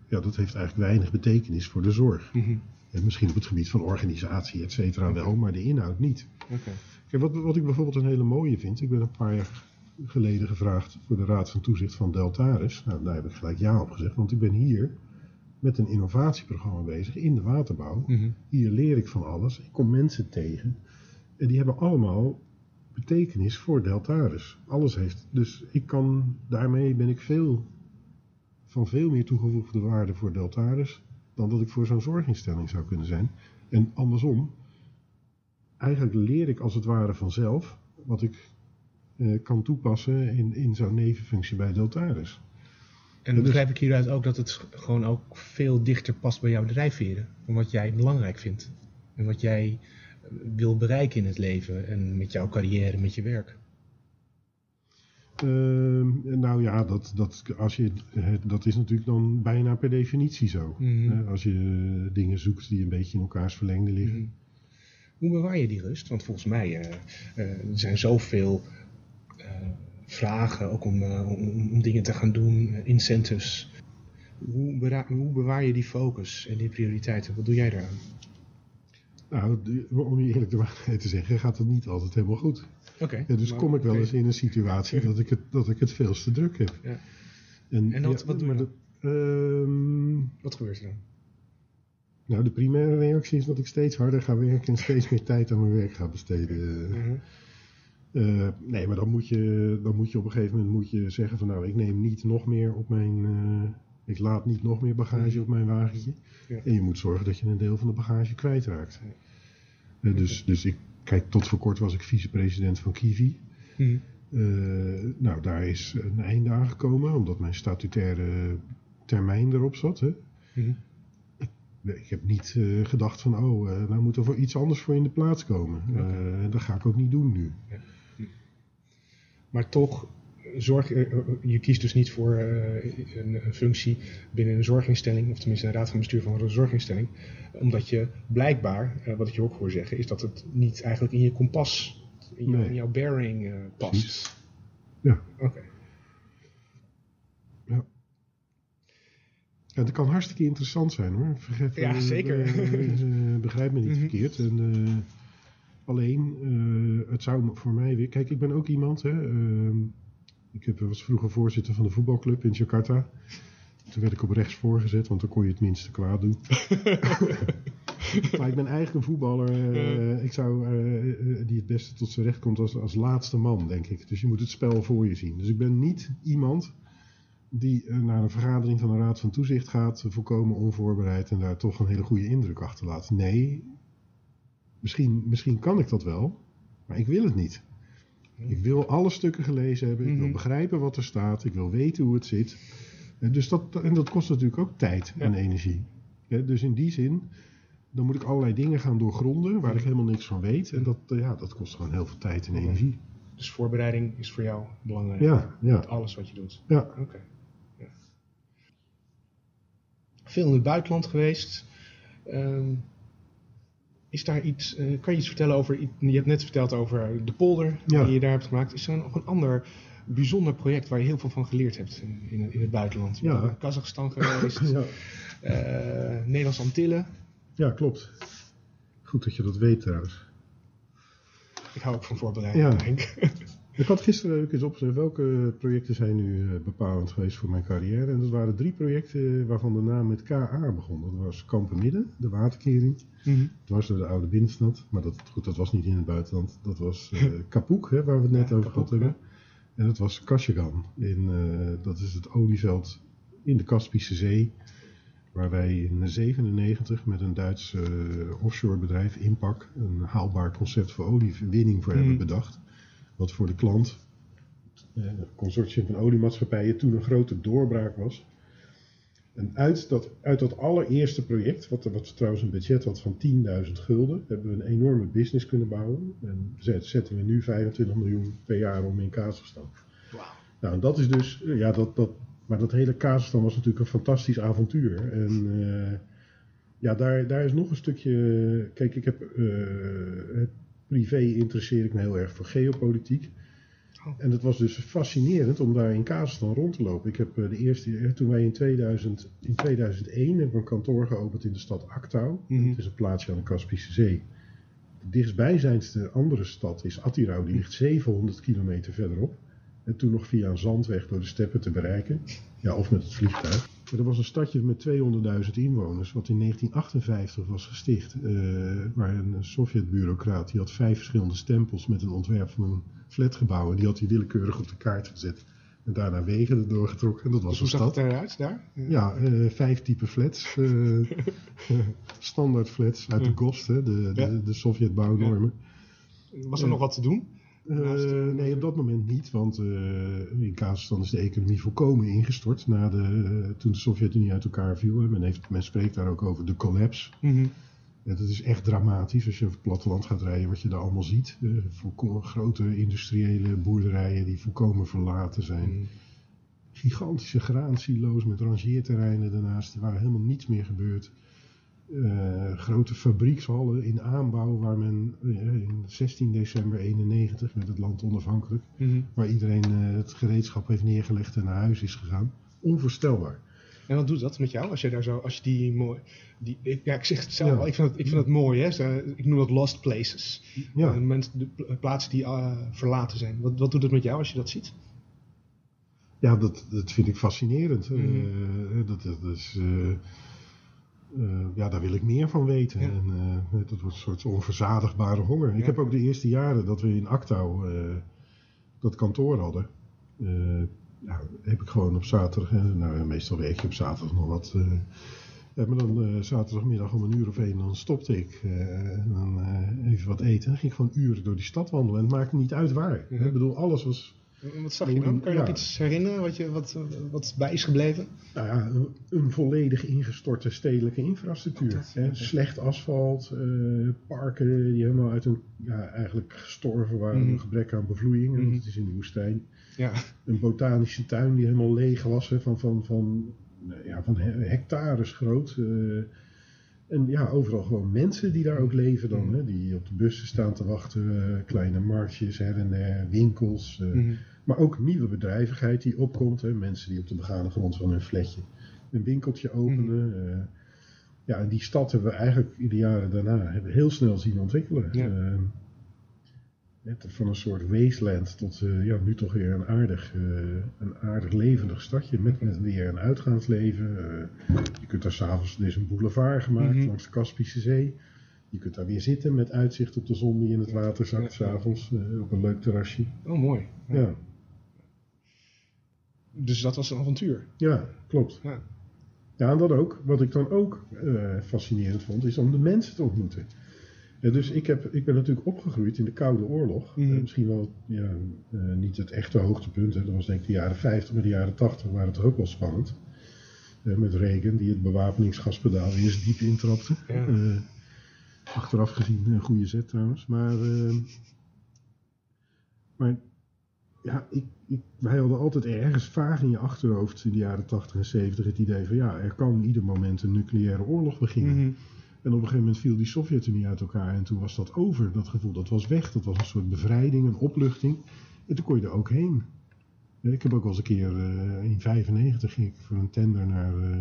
Speaker 2: ja, dat heeft eigenlijk weinig betekenis voor de zorg.
Speaker 1: Mhm.
Speaker 2: Misschien op het gebied van organisatie, et cetera, wel, maar de inhoud niet.
Speaker 1: Oké.
Speaker 2: Kijk, wat, wat ik bijvoorbeeld een hele mooie vind, ik ben een paar jaar geleden gevraagd voor de Raad van Toezicht van Deltaris. Nou, daar heb ik gelijk ja op gezegd, want ik ben hier met een innovatieprogramma bezig in de waterbouw.
Speaker 1: Mhm.
Speaker 2: Hier leer ik van alles. Ik kom mensen tegen. En die hebben allemaal betekenis voor Deltaris. Alles heeft. Dus ik kan, daarmee ben ik veel, van veel meer toegevoegde waarde voor Deltaris. Dan dat ik voor zo'n zorginstelling zou kunnen zijn. En andersom, eigenlijk leer ik als het ware vanzelf. wat ik eh, kan toepassen in, in zo'n nevenfunctie bij Deltaris.
Speaker 1: En
Speaker 2: Dat is-
Speaker 1: begrijp ik hieruit ook dat het gewoon ook veel dichter past bij jouw drijfveren. Van wat jij belangrijk vindt. En wat jij eh, wil bereiken in het leven. En met jouw carrière, met je werk.
Speaker 2: Ehm, nou ja, dat, dat, als je, dat is natuurlijk dan bijna per definitie zo.
Speaker 1: Mhm.
Speaker 2: Als je dingen zoekt die een beetje in elkaars verlengde liggen.
Speaker 1: Mhm. Hoe bewaar je die rust? Want volgens mij eh, er zijn zoveel eh, vragen, ook om, om, om dingen te gaan doen, incentives. Hoe, hoe bewaar je die focus en die prioriteiten? Wat doe jij daaraan?
Speaker 2: Nou, om je eerlijk de waarheid te zeggen, gaat het niet altijd helemaal goed. Ja, dus
Speaker 1: maar-
Speaker 2: kom ik wel eens in een situatie dat ik het, dat ik het veel te druk heb.
Speaker 1: Ja.
Speaker 2: En,
Speaker 1: En dat- wat doe je dan?
Speaker 2: dat- ehm,
Speaker 1: Wat gebeurt er dan?
Speaker 2: nou, de primaire reactie is dat ik steeds harder ga werken en steeds meer tijd aan mijn werk ga besteden.
Speaker 1: Mhm.
Speaker 2: Eh, nee, maar dan moet, je, dan moet je op een gegeven moment moet je zeggen van nou, ik neem niet nog meer op mijn, eh, Ik laat niet nog meer bagage op mijn wagentje.
Speaker 1: Ja.
Speaker 2: En je moet zorgen dat je een deel van de bagage kwijtraakt. Eh, dus, dus ik, kijk, tot voor kort was ik vicepresident van Kiwi.
Speaker 1: Mhm.
Speaker 2: Eh, nou, daar is een einde aangekomen, omdat mijn statutaire termijn erop zat. Hè. Nee, Ik heb niet eh, gedacht van, oh, eh, nou moet er voor iets anders voor in de plaats komen. Dat ga ik ook niet doen nu.
Speaker 1: Maar toch, zorg, eh, je kiest dus niet voor eh, een, een functie binnen een zorginstelling, of tenminste een raad van bestuur van een zorginstelling, omdat je blijkbaar, eh, wat ik je ook hoor zeggen, is dat het niet eigenlijk in je kompas, in, jou-
Speaker 2: Nee.
Speaker 1: in jouw bearing eh, past.
Speaker 2: Precies. Ja.
Speaker 1: Oké.
Speaker 2: Ja, dat kan hartstikke interessant zijn hoor. Vergeet,
Speaker 1: Ja,
Speaker 2: eh,
Speaker 1: zeker.
Speaker 2: begrijp me niet
Speaker 1: Mhm.
Speaker 2: verkeerd. En, eh, alleen, eh, het zou voor mij weer... Kijk, ik ben ook iemand... Hè, ehm, ik heb, was vroeger voorzitter van de voetbalclub in Jakarta. Toen werd ik op rechts voorgezet, want dan kon je het minste kwaad doen. maar ik ben eigenlijk een voetballer eh, ik zou, eh, eh, die het beste tot zijn recht komt als, als laatste man, denk ik. Dus je moet het spel voor je zien. Dus ik ben niet iemand die naar een vergadering van de Raad van Toezicht gaat, volkomen onvoorbereid en daar toch een hele goede indruk achterlaat. Nee, misschien, misschien kan ik dat wel, maar ik wil het niet. Ik wil alle stukken gelezen hebben, ik wil
Speaker 1: Mhm.
Speaker 2: begrijpen wat er staat, ik wil weten hoe het zit. En, dus dat, en dat kost natuurlijk ook tijd en
Speaker 1: Ja.
Speaker 2: energie. Dus in die zin, dan moet ik allerlei dingen gaan doorgronden waar ik helemaal niks van weet. En dat, eh, ja, dat kost gewoon heel veel tijd en energie.
Speaker 1: Dus voorbereiding is voor jou belangrijk.
Speaker 2: Ja, ja,
Speaker 1: Met alles wat je doet.
Speaker 2: ja.
Speaker 1: Oké. Ja. Veel in het buitenland geweest. Ehm, is daar iets, eh, kan je iets vertellen over, je hebt net verteld over de polder
Speaker 2: Ja.
Speaker 1: die je daar hebt gemaakt. Is er nog een ander bijzonder project waar je heel veel van geleerd hebt in, in, het- buitenland?
Speaker 2: Ja.
Speaker 1: Kazachstan geweest,
Speaker 2: ja.
Speaker 1: eh Nederlandse Antillen.
Speaker 2: Ja, klopt. Goed dat je dat weet trouwens.
Speaker 1: Ik hou ook van voorbereiding,
Speaker 2: Ja.
Speaker 1: Henk.
Speaker 2: Ik had gisteren ook eens opgezet welke projecten zijn nu eh, bepalend geweest voor mijn carrière. En dat waren drie projecten waarvan de naam met KA begon. Dat was Kampenmidden, de waterkering.
Speaker 1: Mhm.
Speaker 2: dwars door de oude binnenstad. Maar dat, goed, dat was niet in het buitenland. Dat was eh Kapuk, hè, waar we het net
Speaker 1: Ja,
Speaker 2: over gehad hebben. En dat was Kashagan. In, eh, dat is het olieveld in de Kaspische Zee. Waar wij in 1997 met een Duits eh, offshore bedrijf, Inpak, een haalbaar concept voor oliewinning voor hebben
Speaker 1: Mhm.
Speaker 2: bedacht. Wat voor de klant, eh, een consortium van oliemaatschappijen, toen een grote doorbraak was. En uit dat, uit dat allereerste project, wat, wat trouwens een budget had van 10.000 gulden, hebben we een enorme business kunnen bouwen. En zet- zetten we nu 25 miljoen per jaar om in Kazachstan.
Speaker 1: Wauw.
Speaker 2: Nou, en dat is dus, eh, ja, dat, dat, maar dat hele Kazachstan was natuurlijk een fantastisch avontuur. En eh, ja, daar, daar is nog een stukje, kijk, ik heb, eh, het privé interesseer ik me heel erg voor geopolitiek.
Speaker 1: Oh.
Speaker 2: En het was dus fascinerend om daar in Kazachstan rond te lopen. Ik heb eh, de eerste, eh, toen wij in, 2000, in 2001 hebben we een kantoor geopend in de stad Aktau.
Speaker 1: Mhm.
Speaker 2: Het is een plaatsje aan de Kaspische Zee. De dichtstbijzijnde andere stad is Attirau, die ligt 700 kilometer verderop. En toen nog via een zandweg door de steppen te bereiken. Ja, of met het vliegtuig. Maar dat was een stadje met 200.000 inwoners, wat in 1958 was gesticht. eh, waar een Sovjet-bureaucraat, die had vijf verschillende stempels met een ontwerp van een flatgebouw. En die had hij willekeurig op de kaart gezet. En daarna wegen erdoor getrokken. En dat was
Speaker 1: Dus hoe
Speaker 2: een
Speaker 1: zag
Speaker 2: stad.
Speaker 1: het eruit daar?
Speaker 2: Ja, eh, vijf typen flats. eh, standaard flats uit de. GOST, hè, de, de, Sovjet-bouwnormen.
Speaker 1: Was er nog wat te doen?
Speaker 2: Eh, nee, op dat moment niet, want eh, in Kazachstan is de economie volkomen ingestort na de, eh, toen de Sovjet-Unie uit elkaar viel. hè. Men, heeft, men spreekt daar ook over de collapse. Ja, dat is echt dramatisch als je het platteland gaat rijden, wat je daar allemaal ziet. Grote industriële boerderijen die volkomen verlaten zijn.
Speaker 1: Mhm.
Speaker 2: gigantische graansilo's met rangeerterreinen daarnaast, waar helemaal niets meer gebeurt. Eh, grote fabriekshallen in aanbouw, waar men eh, in 16 december 91 werd het land onafhankelijk,
Speaker 1: Mhm.
Speaker 2: waar iedereen eh, het gereedschap heeft neergelegd en naar huis is gegaan. Onvoorstelbaar.
Speaker 1: En wat doet dat met jou als je daar zo, als je die mooi, die, ik, ja, ik zeg het zelf
Speaker 2: Ja.
Speaker 1: al, ik vind het, ik vind het mooi, hè? Zo, ik noem dat lost places.
Speaker 2: Ja,
Speaker 1: mensen, de pla- plaatsen die verlaten zijn. Wat, wat doet het met jou als je dat ziet?
Speaker 2: ja dat, dat vind ik fascinerend.
Speaker 1: Mhm.
Speaker 2: Dat, dat is, eh, ja, daar wil ik meer van weten.
Speaker 1: Ja.
Speaker 2: En, eh, dat wordt een soort onverzadigbare honger.
Speaker 1: Ja.
Speaker 2: Ik heb ook de eerste jaren dat we in Actau eh, dat kantoor hadden. ja, heb ik gewoon op zaterdag, nou meestal werk je op zaterdag nog wat. ja, maar dan zaterdagmiddag om een uur of één, dan stopte ik. en dan even wat eten. Dan ging ik gewoon uren door die stad wandelen. En het maakte niet uit waar. Ik bedoel, alles was
Speaker 1: Wat zag je dan? Kan je nog iets herinneren wat, je, wat, wat bij is gebleven?
Speaker 2: nou ja, een, volledig ingestorte stedelijke infrastructuur. Hè. Slecht asfalt, eh, parken die helemaal uit een, ja, eigenlijk gestorven waren door
Speaker 1: Mhm.
Speaker 2: gebrek aan bevloeiing. Want het is in de woestijn.
Speaker 1: Ja.
Speaker 2: Een botanische tuin die helemaal leeg was, hè, van, van, van, nou ja, van he- hectares groot. eh. En ja, overal gewoon mensen die daar ook leven dan.
Speaker 1: Mhm.
Speaker 2: Hè, die op de bussen staan te wachten. eh, kleine marktjes her en der, winkels. eh.
Speaker 1: Mhm.
Speaker 2: Maar ook nieuwe bedrijvigheid die opkomt. Hè? Mensen die op de begane grond van hun flatje een winkeltje openen. eh. ja, en die stad hebben we eigenlijk in de jaren daarna hebben heel snel zien ontwikkelen.
Speaker 1: Ja.
Speaker 2: Van een soort wasteland tot eh, ja, nu toch weer een aardig, eh, een aardig levendig stadje. Met, met weer een uitgaansleven. eh. je kunt daar s'avonds, er is een boulevard gemaakt
Speaker 1: Mhm.
Speaker 2: langs de Kaspische Zee. Je kunt daar weer zitten met uitzicht op de zon die in het water zakt, s'avonds op een leuk terrasje.
Speaker 1: Oh, mooi. Ja.
Speaker 2: Ja.
Speaker 1: Dus dat was een avontuur.
Speaker 2: Ja, klopt.
Speaker 1: Ja.
Speaker 2: Ja, en dat ook. Wat ik dan ook fascinerend vond, is om de mensen te ontmoeten. Ja, dus ik, heb, ik ben natuurlijk opgegroeid in de Koude Oorlog.
Speaker 1: Mhm.
Speaker 2: Eh, misschien wel ja, eh, niet het echte hoogtepunt. Hè. Dat was denk ik de jaren 50, maar de jaren 80 waren toch ook wel spannend. Eh, met Reagan, die het bewapeningsgaspedaal eerst diep intrapte.
Speaker 1: Ja.
Speaker 2: Achteraf gezien een goede zet trouwens. Maar, eh, maar ja, ik, ik, wij hadden altijd ergens vaag in je achterhoofd in de jaren 80 en 70 het idee van ja, er kan ieder moment een nucleaire oorlog beginnen.
Speaker 1: Mhm.
Speaker 2: En op een gegeven moment viel die Sovjet-Unie uit elkaar en toen was dat over. Dat gevoel, dat was weg. Dat was een soort bevrijding, een opluchting. En toen kon je er ook heen. Ik heb ook wel eens een keer eh, in 95 ging ik voor een tender naar, eh,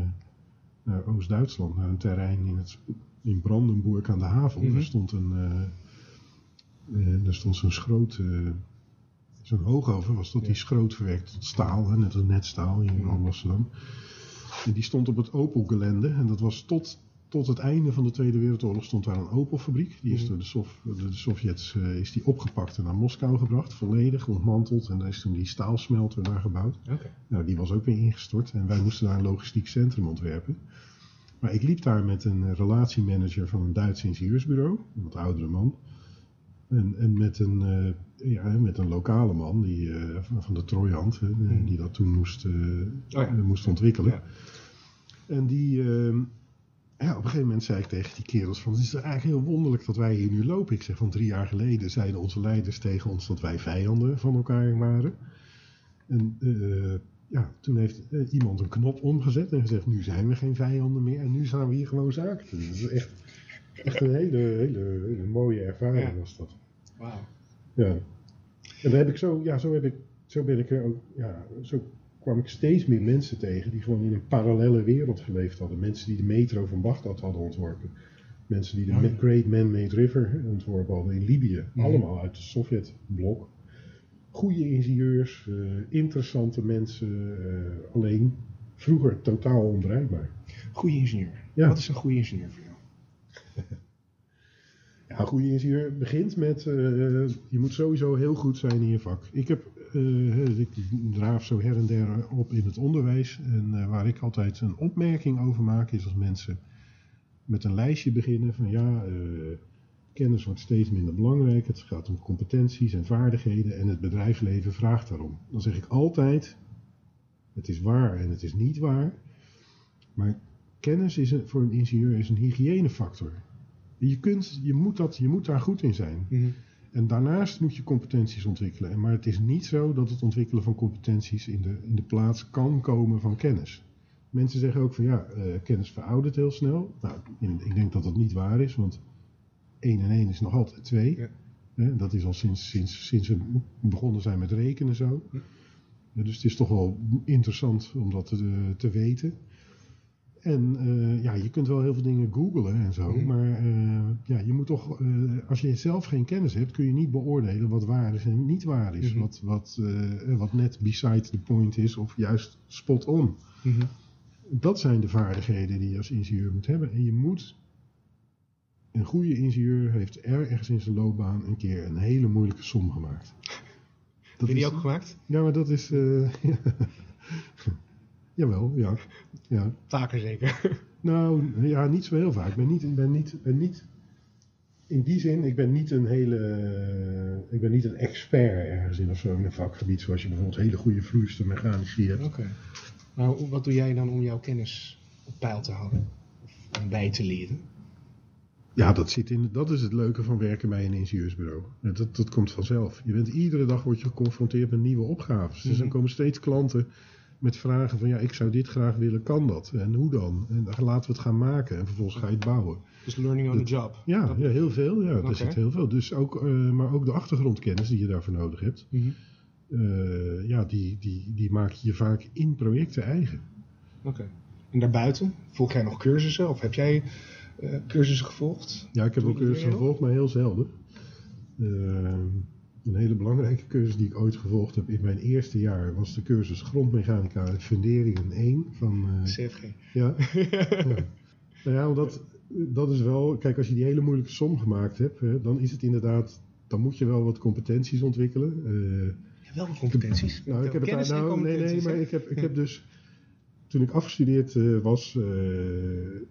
Speaker 2: naar Oost-Duitsland, naar een terrein in, het, in Brandenburg aan de haven.
Speaker 1: Mhm.
Speaker 2: Daar stond een, daar stond zo'n schroot, zo'n hoogoven was dat, die schroot verwerkt tot staal, hè, net als netstaal hier in
Speaker 1: Mhm.
Speaker 2: Amsterdam. En die stond op het Opel-gelende en dat was tot, tot het einde van de Tweede Wereldoorlog stond daar een Opel-fabriek. Die is
Speaker 1: Mhm.
Speaker 2: door de, de Sovjets eh, is die opgepakt en naar Moskou gebracht, volledig ontmanteld. En daar is toen die staalsmelter daar gebouwd. Nou, die was ook weer ingestort en wij moesten daar een logistiek centrum ontwerpen. Maar ik liep daar met een relatiemanager van een Duits ingenieursbureau, een wat oudere man. En, en met, een, eh, ja, met een lokale man die, eh, van de Trojand, eh, die dat toen moest, eh,
Speaker 1: ja.
Speaker 2: moest ontwikkelen.
Speaker 1: Ja.
Speaker 2: En die, eh, ja, op een gegeven moment zei ik tegen die kerels van, het is eigenlijk heel wonderlijk dat wij hier nu lopen. Ik zeg van drie jaar geleden zeiden onze leiders tegen ons dat wij vijanden van elkaar waren. En eh, ja, toen heeft eh, iemand een knop omgezet en gezegd, nu zijn we geen vijanden meer en nu zijn we hier gewoon zaken. te doen. Dat is echt, echt een hele, hele, hele mooie ervaring
Speaker 1: Ja.
Speaker 2: was dat.
Speaker 1: Wauw.
Speaker 2: Ja. En daar heb ik zo, ja, zo heb ik, zo ben ik er ook, ja, zo kwam ik steeds meer mensen tegen die gewoon in een parallele wereld geleefd hadden. Mensen die de metro van Bagdad hadden ontworpen. Mensen die de
Speaker 1: Oh, ja.
Speaker 2: Great Man-Made River ontworpen hadden in Libië.
Speaker 1: Mhm.
Speaker 2: Allemaal uit de Sovjetblok. Goede ingenieurs, eh, interessante mensen, eh, alleen vroeger totaal onbereikbaar.
Speaker 1: Goeie ingenieur.
Speaker 2: Ja.
Speaker 1: Wat is een goede ingenieur voor jou?
Speaker 2: Ja, een goede ingenieur begint met, eh, je moet sowieso heel goed zijn in je vak. Ik heb, eh, ik draaf zo her en der op in het onderwijs. En eh, waar ik altijd een opmerking over maak, is als mensen met een lijstje beginnen van ja, kennis wordt steeds minder belangrijk. Het gaat om competenties en vaardigheden en het bedrijfsleven vraagt daarom. Dan zeg ik altijd, het is waar en het is niet waar. Maar kennis is een, voor een ingenieur is een hygiënefactor. Je, kunt, je, moet dat, je moet daar goed in zijn.
Speaker 1: Mhm.
Speaker 2: En daarnaast moet je competenties ontwikkelen. En Maar het is niet zo dat het ontwikkelen van competenties in de, in de plaats kan komen van kennis. Mensen zeggen ook van ja, eh, kennis veroudert heel snel. Nou, in- ik denk dat dat niet waar is, want 1 en 1 is nog altijd 2.
Speaker 1: Ja.
Speaker 2: Dat is al sinds, sinds, sinds we begonnen zijn met rekenen zo. Ja, dus het is toch wel interessant om dat te, te weten. En eh, ja, je kunt wel heel veel dingen googlen en zo,
Speaker 1: Mhm.
Speaker 2: maar eh, ja, je moet toch, eh, als je zelf geen kennis hebt, kun je niet beoordelen wat waar is en niet waar is.
Speaker 1: Mhm.
Speaker 2: Wat, wat, wat net beside the point is of juist spot on.
Speaker 1: Mhm.
Speaker 2: Dat zijn de vaardigheden die je als ingenieur moet hebben. En je moet, een goede ingenieur heeft ergens in zijn loopbaan een keer een hele moeilijke som gemaakt.
Speaker 1: Heb je die ook gemaakt?
Speaker 2: Ja, maar dat is... Jawel, ja. ja.
Speaker 1: Vaker zeker.
Speaker 2: Nou, ja, niet zo heel vaak. Ik ben niet, ik ben niet, ben niet in die zin, ik ben niet een hele, ik ben niet een expert ergens in of zo in een vakgebied, zoals je bijvoorbeeld hele goede vloeistoffmechanici hebt.
Speaker 1: Oké. Maar hoe- wat doe jij dan om jouw kennis op peil te houden? Of om bij te leren?
Speaker 2: Ja, dat, zit in, dat is het leuke van werken bij een ingenieursbureau. Dat, dat komt vanzelf. Je bent, iedere dag word je geconfronteerd met nieuwe opgaves. Dus dan
Speaker 1: Mhm.
Speaker 2: komen steeds klanten met vragen van ja, ik zou dit graag willen, kan dat? En hoe dan? En laten we het gaan maken en vervolgens ga je het bouwen.
Speaker 1: Dus learning on the job.
Speaker 2: Ja,
Speaker 1: Dat-
Speaker 2: ja heel veel. Ja, er zit heel veel. Dus ook, eh, maar ook de achtergrondkennis die je daarvoor nodig hebt.
Speaker 1: Mhm.
Speaker 2: eh, ja, die, die, die maak je vaak in projecten eigen.
Speaker 1: Oké. En daarbuiten? Volg jij nog cursussen? Of heb jij eh, cursussen gevolgd?
Speaker 2: Ja, ik heb ook cursussen gevolgd, maar heel zelden. Eh, een hele belangrijke cursus die ik ooit gevolgd heb in mijn eerste jaar was de cursus Grondmechanica Funderingen 1 van... eh,
Speaker 1: CFG.
Speaker 2: ja. ja. Nou ja, omdat dat is wel... Kijk, als je die hele moeilijke som gemaakt hebt, hè, dan is het inderdaad... Dan moet je wel wat competenties ontwikkelen. Eh,
Speaker 1: Ja, welke competenties?
Speaker 2: Nou, ik heb het
Speaker 1: en
Speaker 2: nou, nee, nee, maar ik heb, ik heb dus toen ik afgestudeerd eh, was, eh, eh,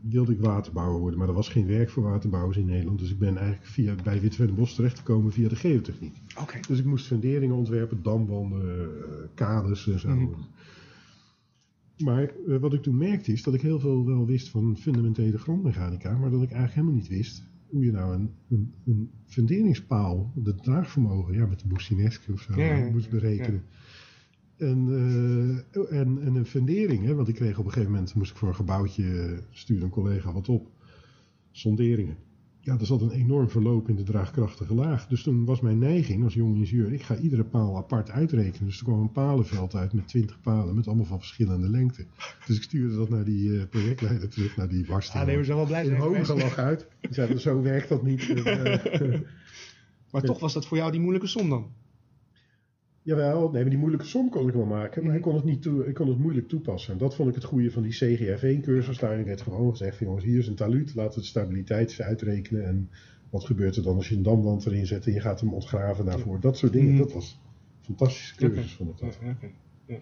Speaker 2: wilde ik waterbouwer worden, maar er was geen werk voor waterbouwers in Nederland, dus ik ben eigenlijk via, bij Witwen Bos terechtgekomen via de geotechniek.
Speaker 1: Oké.
Speaker 2: Dus ik moest funderingen ontwerpen, damwanden, eh, kades en zo.
Speaker 1: Mhm.
Speaker 2: Maar eh, wat ik toen merkte is dat ik heel veel wel wist van fundamentele grondmechanica, maar dat ik eigenlijk helemaal niet wist hoe je nou een, een, een funderingspaal, het draagvermogen, ja, met de Boussinesque of zo,
Speaker 1: Ja, ja, ja,
Speaker 2: moest berekenen. En, eh, en, en een fundering, hè, want ik kreeg op een gegeven moment, moest ik voor een gebouwtje, stuurde een collega wat op, sonderingen. Ja, er zat een enorm verloop in de draagkrachtige laag. Dus toen was mijn neiging als jong ingenieur, ik ga iedere paal apart uitrekenen. Dus er kwam een palenveld uit met 20 palen, met allemaal van verschillende lengten. Dus ik stuurde dat naar die eh, projectleider terug, naar die barsting.
Speaker 1: Ah, nee, we zijn wel blij zijn
Speaker 2: hoge lag uit. Die zeiden, zo werkt dat niet. Eh,
Speaker 1: Maar toch was dat voor jou die moeilijke som dan?
Speaker 2: Jawel, nee, maar die moeilijke som kon ik wel maken, maar ik kon het, niet toe, ik kon het moeilijk toepassen. En dat vond ik het goede van die CGF1-cursus. Daarin werd gewoon gezegd, van, jongens, hier is een taluut, laten we de stabiliteit eens uitrekenen. En wat gebeurt er dan als je een damwand erin zet en je gaat hem ontgraven daarvoor. Dat soort dingen,
Speaker 1: Mhm.
Speaker 2: dat was een fantastische cursus, vond ik dat.
Speaker 1: Ja, Oké, ja.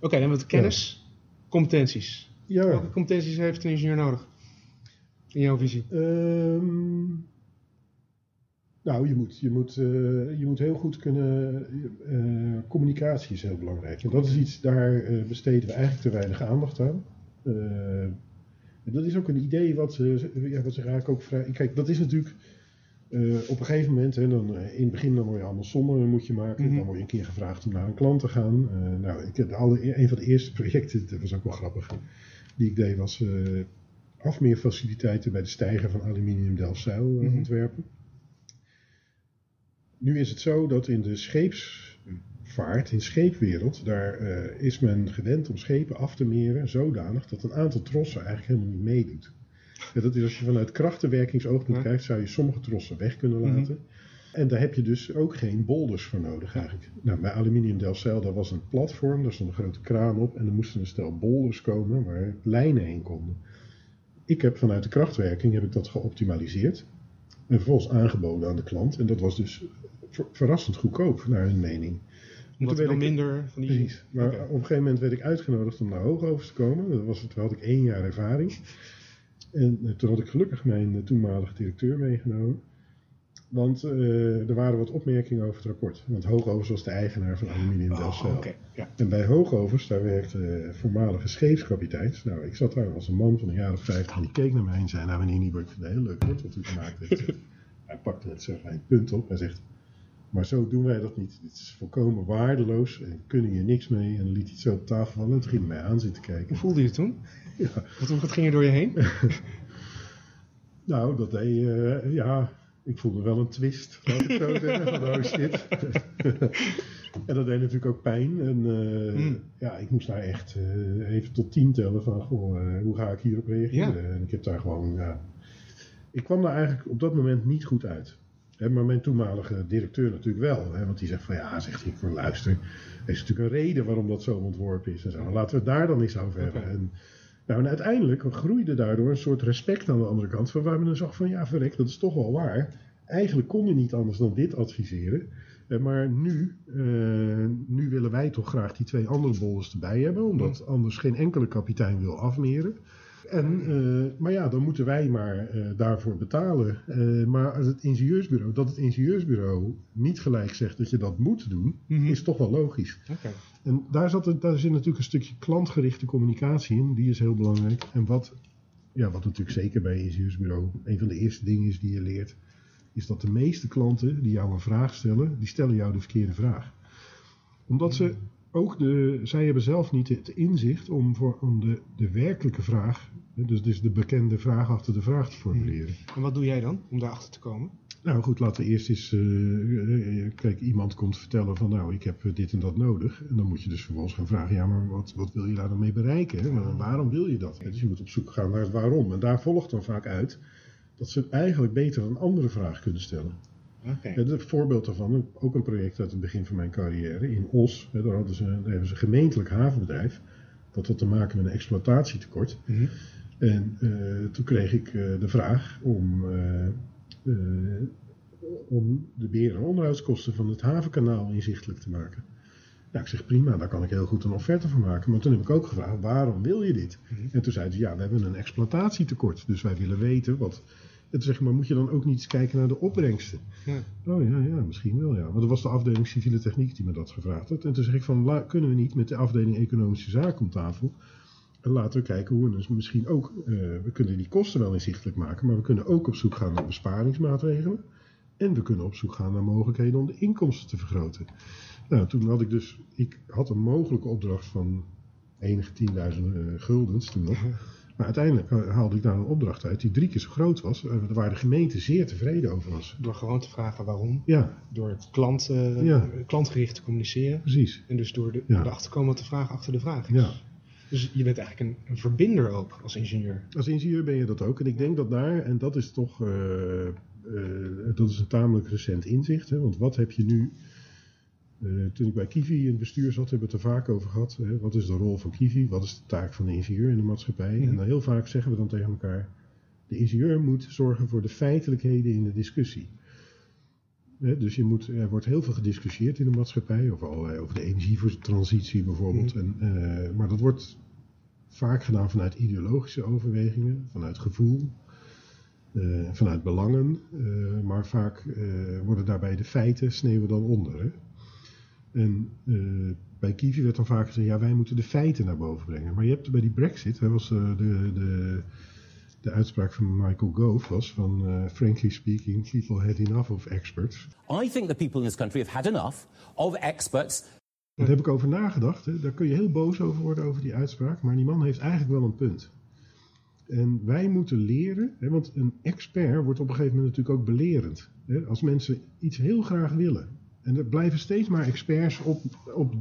Speaker 1: Oké, dan we kennis, competenties.
Speaker 2: Ja,
Speaker 1: Welke competenties heeft een ingenieur nodig? In jouw visie?
Speaker 2: Ehm, nou, je moet, je, moet, eh, je moet heel goed kunnen. eh, communicatie is heel belangrijk. En dat is iets, daar eh, besteden we eigenlijk te weinig aandacht aan. En dat is ook een idee wat, ja, wat zich eigenlijk ook vrij. Kijk, dat is natuurlijk. op een gegeven moment, hè, dan, in het begin dan word je allemaal sommen moet je maken.
Speaker 1: Mhm.
Speaker 2: Dan word je een keer gevraagd om naar een klant te gaan. Nou, ik, alle, een van de eerste projecten, dat was ook wel grappig, die ik deed was afmeerfaciliteiten bij de stijger van aluminium Delfzijl
Speaker 1: Mhm.
Speaker 2: ontwerpen. Nu is het zo dat in de scheepsvaart, in de scheepwereld, daar eh, is men gewend om schepen af te meren zodanig dat een aantal trossen eigenlijk helemaal niet meedoet. Ja, dat is als je vanuit krachtenwerkingsoogpunt
Speaker 1: Ja.
Speaker 2: kijkt, zou je sommige trossen weg kunnen
Speaker 1: Mhm.
Speaker 2: laten. En daar heb je dus ook geen boulders voor nodig eigenlijk. Nou, bij Aluminium Delfzijl, daar was een platform, daar stond een grote kraan op en er moesten een stel boulders komen waar lijnen heen konden. Ik heb vanuit de krachtwerking heb ik dat geoptimaliseerd en vervolgens aangeboden aan de klant. En dat was dus ver- verrassend goedkoop, naar hun mening.
Speaker 1: Omdat er minder van die...
Speaker 2: Precies. Maar op een gegeven moment werd ik uitgenodigd om naar Hoogovens te komen. Dat was, toen had ik één jaar ervaring. En eh, toen had ik gelukkig mijn eh, toenmalige directeur meegenomen. Want eh, er waren wat opmerkingen over het rapport. Want Hoogovens was de eigenaar van Aluminium
Speaker 1: Oh. Oké, ja.
Speaker 2: En bij Hoogovens, daar werkte eh, voormalige scheepskapiteins. Nou, ik zat daar als een man van een jaar of vijftig en die keek naar mij en zei... Nou, meneer Niebuhr, ik vind het een heel leuk punt wat u gemaakt heeft. Hij pakte het zeg, een punt op en zegt... Maar zo doen wij dat niet. Dit is volkomen waardeloos en kunnen hier niks mee. En dan liet hij het zo op tafel vallen en toen ging hij mij aan zitten kijken.
Speaker 1: Hoe voelde je het toen?
Speaker 2: Ja.
Speaker 1: Wat, wat ging er door je heen?
Speaker 2: Nou, dat deed, eh, ja, ik voelde wel een twist, laat ik zo zeggen, van oh shit. en dat deed natuurlijk ook pijn. En eh,
Speaker 1: Hmm.
Speaker 2: ja, ik moest daar echt eh, even tot tien tellen van, goh, eh, hoe ga ik hierop reageren? En ik heb daar gewoon, ja, ik kwam daar eigenlijk op dat moment niet goed uit. Hè, maar mijn toenmalige directeur natuurlijk wel. Hè, want die zegt van ja, zegt hij, ik luister. Er is natuurlijk een reden waarom dat zo ontworpen is. En zo. Laten we het daar dan eens over hebben. En, nou, en uiteindelijk groeide daardoor een soort respect aan de andere kant. Van waar men dan zag van ja, verrek, dat is toch wel waar. Eigenlijk kon je niet anders dan dit adviseren. Eh, maar nu, eh, nu willen wij toch graag die twee andere bollers erbij hebben, omdat anders geen enkele kapitein wil afmeren. En, eh, maar ja, dan moeten wij maar eh, daarvoor betalen. Eh, maar als het ingenieursbureau, dat het ingenieursbureau niet gelijk zegt dat je dat moet doen,
Speaker 1: Mhm.
Speaker 2: is toch wel logisch. En daar, zat er, daar zit natuurlijk een stukje klantgerichte communicatie in, die is heel belangrijk. En wat, ja, wat natuurlijk zeker bij een ingenieursbureau een van de eerste dingen is die je leert, is dat de meeste klanten die jou een vraag stellen, die stellen jou de verkeerde vraag. Omdat ze ook de, zij hebben zelf niet het inzicht om, voor, om de, de werkelijke vraag, dus, dus de bekende vraag achter de vraag te formuleren.
Speaker 1: En wat doe jij dan om daarachter te komen?
Speaker 2: Nou goed, laten we eerst eens. eh, eh, kijk, iemand komt vertellen van nou, ik heb dit en dat nodig. En dan moet je dus vervolgens gaan vragen, ja, maar wat, wat wil je daar dan mee bereiken? hè? Maar waarom wil je dat? Dus je moet op zoek gaan naar het waarom. En daar volgt dan vaak uit dat ze eigenlijk beter een andere vraag kunnen stellen. Ja, Een voorbeeld daarvan, ook een project uit het begin van mijn carrière in Os. Hè, daar, hadden ze, daar hebben ze een gemeentelijk havenbedrijf. Dat had te maken met een exploitatietekort.
Speaker 1: Mhm.
Speaker 2: En eh, toen kreeg ik eh, de vraag om, eh, om de beheer- en onderhoudskosten van het havenkanaal inzichtelijk te maken. Ja, ik zeg prima, daar kan ik heel goed een offerte van maken. Maar toen heb ik ook gevraagd, waarom wil je dit?
Speaker 1: Mhm.
Speaker 2: En toen zeiden ze, ja, we hebben een exploitatietekort. Dus wij willen weten wat... En toen zeg ik, maar moet je dan ook niet eens kijken naar de opbrengsten?
Speaker 1: Ja.
Speaker 2: Oh ja, ja, misschien wel ja. Want dat was de afdeling civiele techniek die me dat gevraagd had. En toen zeg ik van, la- kunnen we niet met de afdeling economische zaken om tafel... En laten we kijken hoe we dus misschien ook... eh, we kunnen die kosten wel inzichtelijk maken... maar we kunnen ook op zoek gaan naar besparingsmaatregelen... en we kunnen op zoek gaan naar mogelijkheden om de inkomsten te vergroten. Nou, toen had ik dus... Ik had een mogelijke opdracht van enige tienduizenden eh, guldens toen nog... Maar uiteindelijk eh, haalde ik daar een opdracht uit die drie keer zo groot was... eh, waar de gemeente zeer tevreden over was.
Speaker 1: Door gewoon te vragen waarom.
Speaker 2: Ja,
Speaker 1: Door klant, eh,
Speaker 2: Ja.
Speaker 1: klantgericht te communiceren.
Speaker 2: precies.
Speaker 1: En dus door de,
Speaker 2: Ja.
Speaker 1: erachter te komen de vraag achter de vraag is.
Speaker 2: Ja.
Speaker 1: Dus je bent eigenlijk een, een verbinder ook als ingenieur.
Speaker 2: Als ingenieur ben je dat ook. En ik denk dat daar, en dat is toch, eh, dat is een tamelijk recent inzicht. Hè, want wat heb je nu, eh, toen ik bij Kiwi in het bestuur zat, hebben we het er vaak over gehad. Hè, wat is de rol van Kiwi? Wat is de taak van de ingenieur in de maatschappij?
Speaker 1: Mhm.
Speaker 2: En dan heel vaak zeggen we dan tegen elkaar, de ingenieur moet zorgen voor de feitelijkheden in de discussie. Dus je moet, er wordt heel veel gediscussieerd in de maatschappij, over, allerlei, over de energietransitie bijvoorbeeld. En, eh, maar dat wordt vaak gedaan vanuit ideologische overwegingen, vanuit gevoel, eh, vanuit belangen. eh, maar vaak eh, worden daarbij de feiten sneeuwen dan onder. Hè? En bij Kiwi werd dan vaak gezegd, ja wij moeten de feiten naar boven brengen. Maar je hebt bij die brexit, hè, was de, de, de uitspraak van Michael Gove was van frankly speaking, people had enough of experts.
Speaker 4: I think the people in this country have had enough of experts
Speaker 2: Daar heb ik over nagedacht. Hè. Daar kun je heel boos over worden, over die uitspraak. Maar die man heeft eigenlijk wel een punt. En wij moeten leren, hè, want een expert wordt op een gegeven moment natuurlijk ook belerend. Hè, als mensen iets heel graag willen. En er blijven steeds maar experts op, op,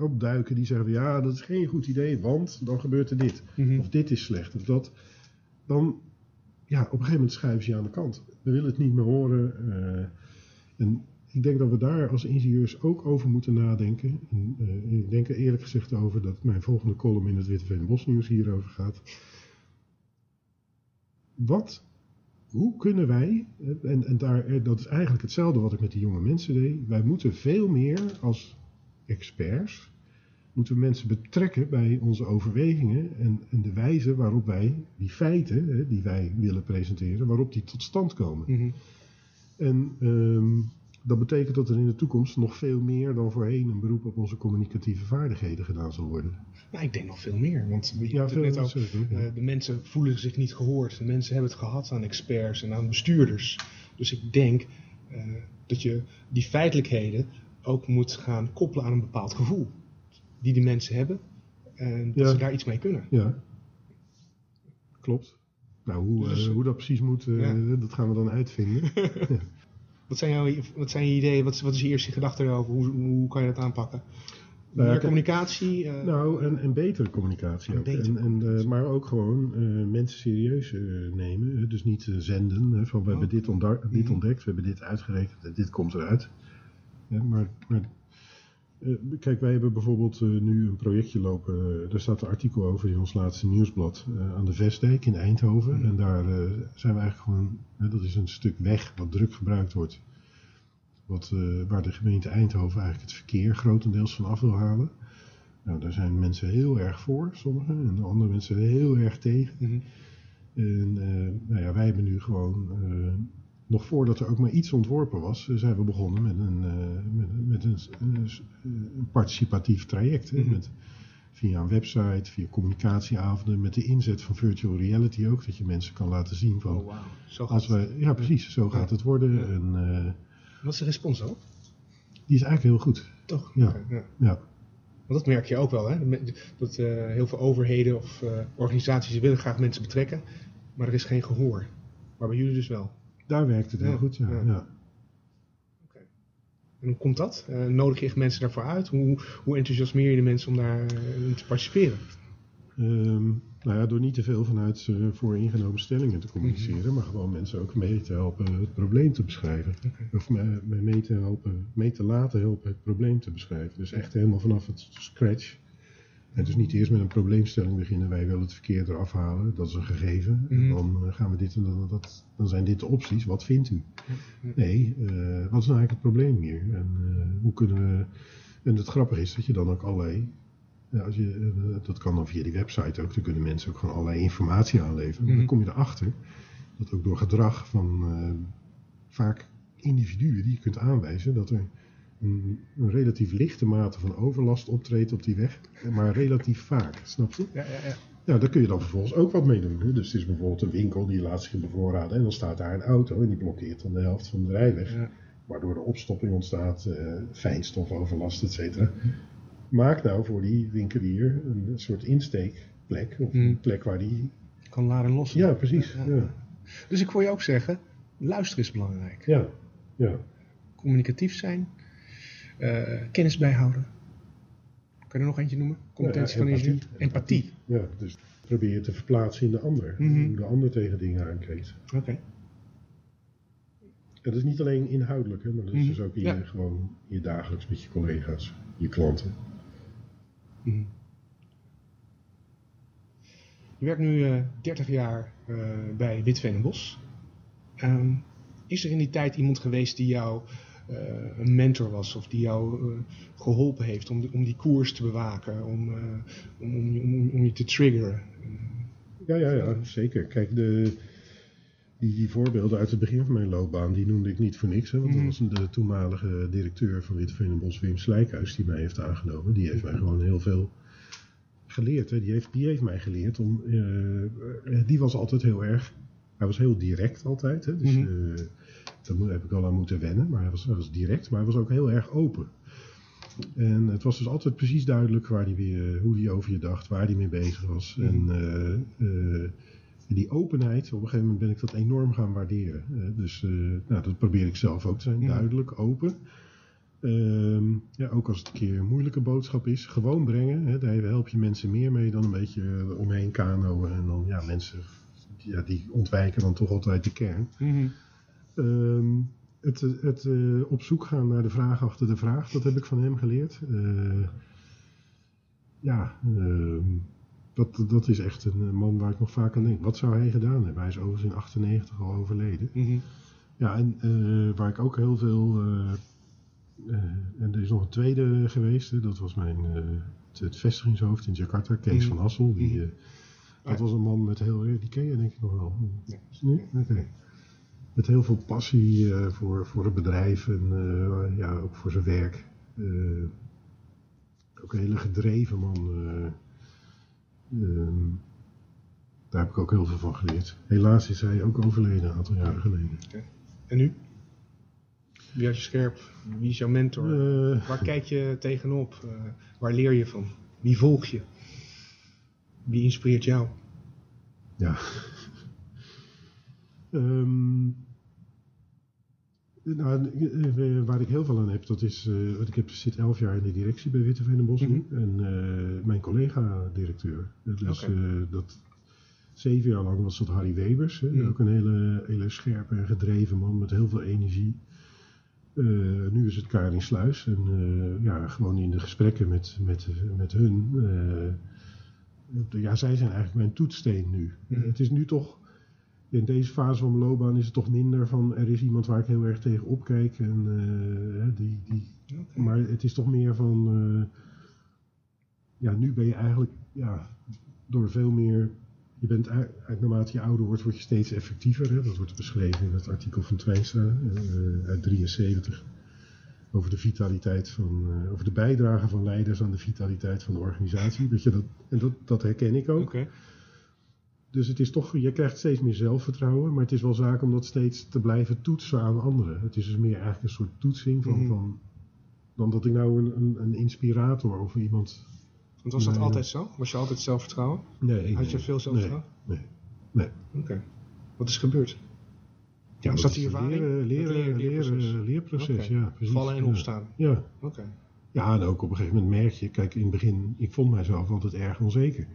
Speaker 2: opduiken die zeggen: van, ja, dat is geen goed idee, want dan gebeurt er dit.
Speaker 1: Mhm.
Speaker 2: Of dit is slecht, of dat. Dan, ja, op een gegeven moment schuiven ze je aan de kant. We willen het niet meer horen. eh, en ik denk dat we daar als ingenieurs ook over moeten nadenken. En, eh, ik denk er eerlijk gezegd over dat mijn volgende column in het Witteveen Bosnieuws hierover gaat. Wat, hoe kunnen wij, eh, en, en daar, eh, dat is eigenlijk hetzelfde wat ik met die jonge mensen deed. Wij moeten veel meer als experts, moeten we mensen betrekken bij onze overwegingen en, en de wijze waarop wij die feiten, hè, die wij willen presenteren, waarop die tot stand komen.
Speaker 1: Mhm.
Speaker 2: En ehm, dat betekent dat er in de toekomst nog veel meer dan voorheen een beroep op onze communicatieve vaardigheden gedaan zal worden.
Speaker 1: Nou, ik denk nog veel meer. Want je
Speaker 2: Ja, veel
Speaker 1: net al, eh, de mensen voelen zich niet gehoord. De mensen hebben het gehad aan experts en aan bestuurders. Dus ik denk eh, dat je die feitelijkheden ook moet gaan koppelen aan een bepaald gevoel. Die die mensen hebben. En dat
Speaker 2: Ja.
Speaker 1: ze daar iets mee kunnen.
Speaker 2: Ja, klopt. Nou, hoe,
Speaker 1: Dus-
Speaker 2: eh, hoe dat precies moet,
Speaker 1: Ja.
Speaker 2: dat gaan we dan uitvinden.
Speaker 1: Wat zijn, jouw, wat zijn je ideeën? Wat, is- wat is je eerste gedachte erover? Hoe, hoe kan je dat aanpakken?
Speaker 2: Nou,
Speaker 1: Meer communicatie? eh,
Speaker 2: nou, en, en betere communicatie
Speaker 1: En
Speaker 2: ook.
Speaker 1: betere
Speaker 2: En, en, eh, maar ook gewoon eh, mensen serieus eh, nemen. Dus niet eh, zenden van we hebben dit, ontda- dit
Speaker 1: Mhm.
Speaker 2: ontdekt, we hebben dit uitgerekend en dit komt eruit. Ja, maar, maar eh, kijk, wij hebben bijvoorbeeld eh, nu een projectje lopen. eh, daar staat een artikel over in ons laatste nieuwsblad eh, aan de Vestdijk in Eindhoven.
Speaker 1: Mhm.
Speaker 2: En daar eh, zijn we eigenlijk gewoon, dat is een stuk weg wat druk gebruikt wordt. wat, eh, waar de gemeente Eindhoven eigenlijk het verkeer grotendeels van af wil halen. Nou, daar zijn mensen heel erg voor, sommigen, en andere mensen heel erg tegen.
Speaker 1: Mhm.
Speaker 2: En eh, nou ja, wij hebben nu gewoon, eh, nog voordat er ook maar iets ontworpen was, eh, zijn we begonnen met een, eh, met, met een, een, participatief traject.
Speaker 1: Mhm.
Speaker 2: met, via een website, via communicatieavonden, met de inzet van virtual reality ook, dat je mensen kan laten zien van,
Speaker 1: Oh, wauw. Zo
Speaker 2: als
Speaker 1: gaat
Speaker 2: wij, ja precies, zo gaat het worden.
Speaker 1: Ja.
Speaker 2: En eh,
Speaker 1: Wat is de respons dan?
Speaker 2: die is eigenlijk heel goed.
Speaker 1: Toch?
Speaker 2: Ja.
Speaker 1: Ja.
Speaker 2: Ja.
Speaker 1: Want dat merk je ook wel, hè? Dat heel veel overheden of organisaties willen graag mensen betrekken, maar er is geen gehoor. Maar bij jullie dus wel.
Speaker 2: Daar werkt het heel goed, ja.
Speaker 1: ja. En hoe komt dat? Eh, nodig je echt mensen daarvoor uit? Hoe, hoe enthousiasmeer je de mensen om daar eh, te participeren?
Speaker 2: Ehm, nou ja, door niet te veel vanuit uh, vooringenomen stellingen te communiceren,
Speaker 1: Mhm.
Speaker 2: maar gewoon mensen ook mee te helpen het probleem te beschrijven. Of me- me- mee te, helpen, mee te laten helpen het probleem te beschrijven. Dus echt helemaal vanaf het scratch. En dus niet eerst met een probleemstelling beginnen. Wij willen het verkeer eraf halen, dat is een gegeven. En
Speaker 1: Mhm.
Speaker 2: dan eh, gaan we dit en dan, dat, dan zijn dit de opties. Wat vindt u? Nee, eh, wat is nou eigenlijk het probleem hier? En eh, hoe kunnen we. En het grappige is dat je dan ook allerlei. Ja, als je, dat kan dan via die website ook. Dan kunnen mensen ook gewoon allerlei informatie aanleveren. Maar
Speaker 1: Mhm.
Speaker 2: dan kom je erachter dat ook door gedrag van vaak individuen die je kunt aanwijzen dat er een, een relatief lichte mate van overlast optreedt op die weg, maar relatief vaak, snap je?
Speaker 1: Ja, ja, ja.
Speaker 2: Nou, daar kun je dan vervolgens ook wat mee doen. Hè? Dus het is bijvoorbeeld een winkel die laat zich bevoorraden en dan staat daar een auto en die blokkeert dan de helft van de rijweg.
Speaker 1: Ja.
Speaker 2: Waardoor er opstopping ontstaat, eh fijnstofoverlast, et cetera. Maak nou voor die winkelier een soort insteekplek, of
Speaker 1: Hmm.
Speaker 2: een plek waar die...
Speaker 1: Kan laden lossen.
Speaker 2: Ja, precies.
Speaker 1: Ja,
Speaker 2: Ja,
Speaker 1: ja. Dus ik hoor je ook zeggen, luisteren is belangrijk.
Speaker 2: ja. ja.
Speaker 1: Communicatief zijn, eh, kennis bijhouden. Kan je er nog eentje noemen? Competentie
Speaker 2: Ja,
Speaker 1: van
Speaker 2: empathie.
Speaker 1: ingenieur? Empathie.
Speaker 2: ja. Dus probeer je te verplaatsen in de ander.
Speaker 1: Mhm.
Speaker 2: Hoe de ander tegen dingen aankijkt.
Speaker 1: Oké.
Speaker 2: Dat is niet alleen inhoudelijk, hè, maar dat is
Speaker 1: Mhm.
Speaker 2: dus ook in
Speaker 1: Ja.
Speaker 2: je, gewoon je dagelijks met je collega's, je klanten.
Speaker 1: Mhm. Je werkt nu eh 30 jaar eh, bij Witveen en Bos. Ehm, is er in die tijd iemand geweest die jou eh, een mentor was of die jou eh, geholpen heeft om, om die koers te bewaken, om, eh, om, om, je- om, om je te triggeren?
Speaker 2: Ja, ja, ja, zeker. Kijk, de, die, die voorbeelden uit het begin van mijn loopbaan, die noemde ik niet voor niks. Hè, want dat was de toenmalige directeur van Witveen en Bos, Wim Slijkhuis, die mij heeft aangenomen. Die heeft mij gewoon heel veel geleerd. Hè. Die, heeft, die heeft mij geleerd om... eh, eh, die was altijd heel erg... Hij was heel direct altijd. Hè, dus
Speaker 1: Mhm.
Speaker 2: Eh, daar heb ik al aan moeten wennen. Maar hij was, hij was direct, maar hij was ook heel erg open. En het was dus altijd precies duidelijk waar die weer, hoe hij over je dacht, waar hij mee bezig was.
Speaker 1: Mhm.
Speaker 2: En eh, eh, die openheid, op een gegeven moment ben ik dat enorm gaan waarderen. Eh, dus eh, nou, dat probeer ik zelf ook te zijn, duidelijk, open. Ehm, ja, ook als het een keer een moeilijke boodschap is, gewoon brengen. Hè, daar help je mensen meer mee dan een beetje eh, omheen kanoën. En dan, ja, mensen ja, die ontwijken dan toch altijd de kern. Ehm, het het eh, op zoek gaan naar de vraag achter de vraag, dat heb ik van hem geleerd. Eh, ja, ehm, dat, dat is echt een man waar ik nog vaak aan denk. Wat zou hij gedaan hebben? Hij is overigens in 98 al overleden.
Speaker 1: Mhm.
Speaker 2: Ja, en eh, waar ik ook heel veel. en er is nog een tweede geweest, hè, dat was mijn. het, het vestigingshoofd in Jakarta, Kees
Speaker 1: Mhm.
Speaker 2: van Hassel. Die,
Speaker 1: Mhm.
Speaker 2: dat was een man met heel. Die ken je denk ik nog wel.
Speaker 1: Nee?
Speaker 2: Oké. Met heel veel passie eh, voor, voor het bedrijf en eh, ja, ook voor zijn werk. Eh, ook een hele gedreven man. eh. Ehm, daar heb ik ook heel veel van geleerd. Helaas is hij ook overleden een aantal jaren geleden.
Speaker 1: En nu? Wie had je scherp? Wie is jouw mentor? Waar kijk je tegenop? Waar leer je van? Wie volg je? Wie inspireert jou?
Speaker 2: Ja. Ehm, nou, eh, waar ik heel veel aan heb, dat is. eh, want ik heb, zit elf jaar in de directie bij Witte en Bos.
Speaker 1: Mhm.
Speaker 2: En eh, mijn collega-directeur. Dus eh, dat. Zeven jaar lang was dat Harry Webers. Hè,
Speaker 1: Mhm.
Speaker 2: Ook een hele, hele scherpe en gedreven man met heel veel energie. Eh, nu is het Karin Sluis. En eh, ja, gewoon in de gesprekken met, met, met hun. eh, ja, zij zijn eigenlijk mijn toetssteen nu.
Speaker 1: Mhm.
Speaker 2: Het is nu toch in deze fase van mijn loopbaan is het toch minder van er is iemand waar ik heel erg tegen opkijk. En, eh, die, die. Maar het is toch meer van. eh, ja, nu ben je eigenlijk ja, door veel meer. Je bent ei- eigenlijk naarmate je ouder wordt, word je steeds effectiever. Hè? Dat wordt beschreven in het artikel van Twijnstra eh, uit 73. Over de vitaliteit van. over de bijdrage van leiders aan de vitaliteit van de organisatie. Dat je dat, en dat, dat herken ik ook. Dus het is toch, je krijgt steeds meer zelfvertrouwen, maar het is wel zaak om dat steeds te blijven toetsen aan anderen. Het is dus meer eigenlijk een soort toetsing van,
Speaker 1: Mhm.
Speaker 2: van dan dat ik nou een, een, een inspirator of iemand.
Speaker 1: Want was dat altijd zo? Was je altijd zelfvertrouwen?
Speaker 2: Nee,
Speaker 1: Had je
Speaker 2: nee,
Speaker 1: veel zelfvertrouwen?
Speaker 2: Nee, nee.
Speaker 1: Oké. Wat is gebeurd? Ja, is dat die ervaring?
Speaker 2: Leren, leren, leren,
Speaker 1: leerproces?
Speaker 2: leerproces,
Speaker 1: Oké.
Speaker 2: ja, precies.
Speaker 1: Vallen en opstaan.
Speaker 2: Ja.
Speaker 1: Oké.
Speaker 2: ja, en ook op een gegeven moment merk je, kijk, in het begin, ik vond mijzelf altijd erg onzeker.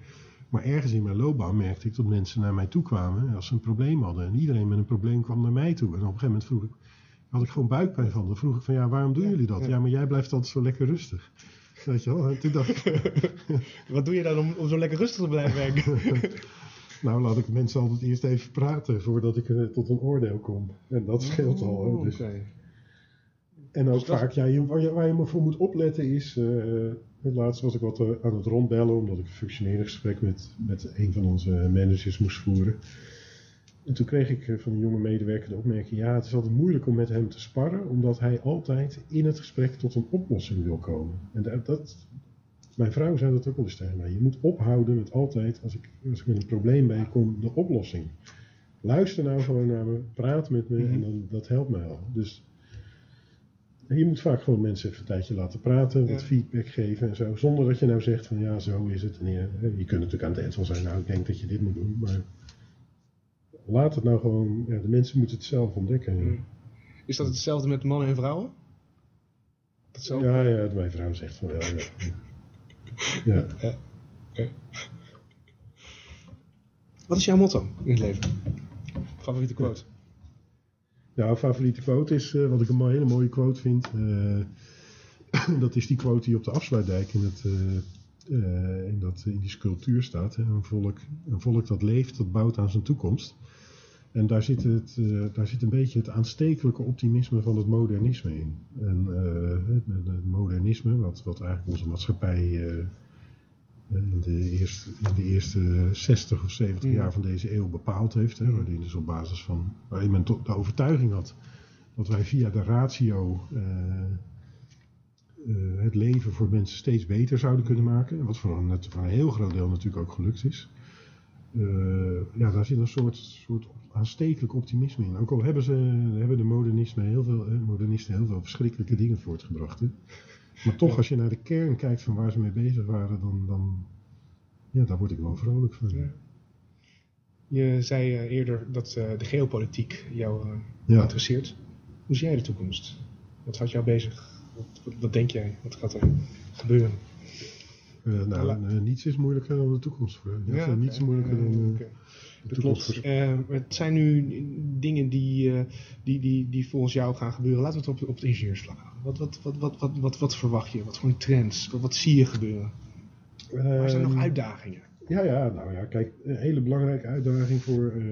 Speaker 2: Maar ergens in mijn loopbaan merkte ik dat mensen naar mij toe kwamen als ze een probleem hadden. En iedereen met een probleem kwam naar mij toe. En op een gegeven moment vroeg ik, had ik gewoon buikpijn van. Dan vroeg ik van, ja, waarom doen
Speaker 1: Ja,
Speaker 2: jullie dat?
Speaker 1: ja.
Speaker 2: Ja. maar jij blijft altijd zo lekker rustig. Weet je wel? En toen dacht ik,
Speaker 1: Wat doe je dan om, om zo lekker rustig te blijven werken?
Speaker 2: nou laat ik mensen altijd eerst even praten voordat ik eh, tot een oordeel kom. En dat scheelt al.
Speaker 1: Oh,
Speaker 2: Dus. En ook
Speaker 1: Dus dat-
Speaker 2: vaak, ja, je, waar, je, waar je maar voor moet opletten is... eh het laatste was ik wat eh, aan het rondbellen... omdat ik een functioneringsgesprek met, met een van onze managers moest voeren. En toen kreeg ik eh, van een jonge medewerker de opmerking... ja, het is altijd moeilijk om met hem te sparren... omdat hij altijd in het gesprek tot een oplossing wil komen. En dat, dat, mijn vrouw zei dat ook wel eens tegen mij. Je moet ophouden met altijd, als ik, als ik met een probleem bij kom, de oplossing. Luister nou gewoon naar me, praat met me
Speaker 1: Mhm.
Speaker 2: en dan, dat helpt mij al. Dus je moet vaak gewoon mensen even een tijdje laten praten, wat
Speaker 1: Ja.
Speaker 2: feedback geven en zo. Zonder dat je nou zegt van ja, zo is het. En je, je kunt natuurlijk aan het eind wel zijn, nou ik denk dat je dit moet doen. Maar laat het nou gewoon, ja, de mensen moeten het zelf ontdekken.
Speaker 1: Is dat hetzelfde met mannen en vrouwen? Hetzelfde?
Speaker 2: Ja, ja, mijn vrouw zegt van wel. Ja. ja.
Speaker 1: Wat is jouw motto in het leven? Favoriete quote?
Speaker 2: Ja, favoriete quote is, eh, wat ik een hele mooie quote vind. eh, dat is die quote die op de afsluitdijk in, het, eh, in, dat, in die sculptuur staat. Hè. Een, volk, een volk dat leeft, dat bouwt aan zijn toekomst. En daar zit, het, daar zit een beetje het aanstekelijke optimisme van het modernisme in. En het, het modernisme, wat, wat eigenlijk onze maatschappij in, de eerste, in de eerste 60 of 70
Speaker 1: Mm.
Speaker 2: jaar van deze eeuw bepaald heeft. Hè, waarin dus op basis van, waarin men de overtuiging had dat wij via de ratio eh, eh, het leven voor mensen steeds beter zouden kunnen maken. Wat voor een, voor een heel groot deel natuurlijk ook gelukt is. Eh, ja, daar zit een soort, soort aanstekelijk optimisme in. Ook al hebben, ze, hebben de modernisme heel veel, modernisten heel veel verschrikkelijke dingen voortgebracht. Hè. Maar toch, als je naar de kern kijkt van waar ze mee bezig waren, dan, dan ja, daar word ik wel vrolijk van.
Speaker 1: Ja. Je zei eh, eerder dat eh, de geopolitiek jou eh,
Speaker 2: Ja.
Speaker 1: interesseert. Hoe zie jij de toekomst? Wat houdt jou bezig? Wat, wat, denk jij? Wat gaat er gebeuren?
Speaker 2: Eh, nou, niets is moeilijker dan de toekomst. voor. Ja. Niets moeilijker dan
Speaker 1: Oké.
Speaker 2: De
Speaker 1: klopt. Eh, het zijn nu dingen die, eh, die, die, die volgens jou gaan gebeuren. Laten we het op, op het ingenieursvlak houden. Wat, wat, wat, wat, wat, wat, wat verwacht je? Wat voor trends? Wat, wat zie je gebeuren? Waar zijn nog
Speaker 2: Ehm,
Speaker 1: uitdagingen?
Speaker 2: Ja, ja, nou ja, kijk, een hele belangrijke uitdaging voor eh,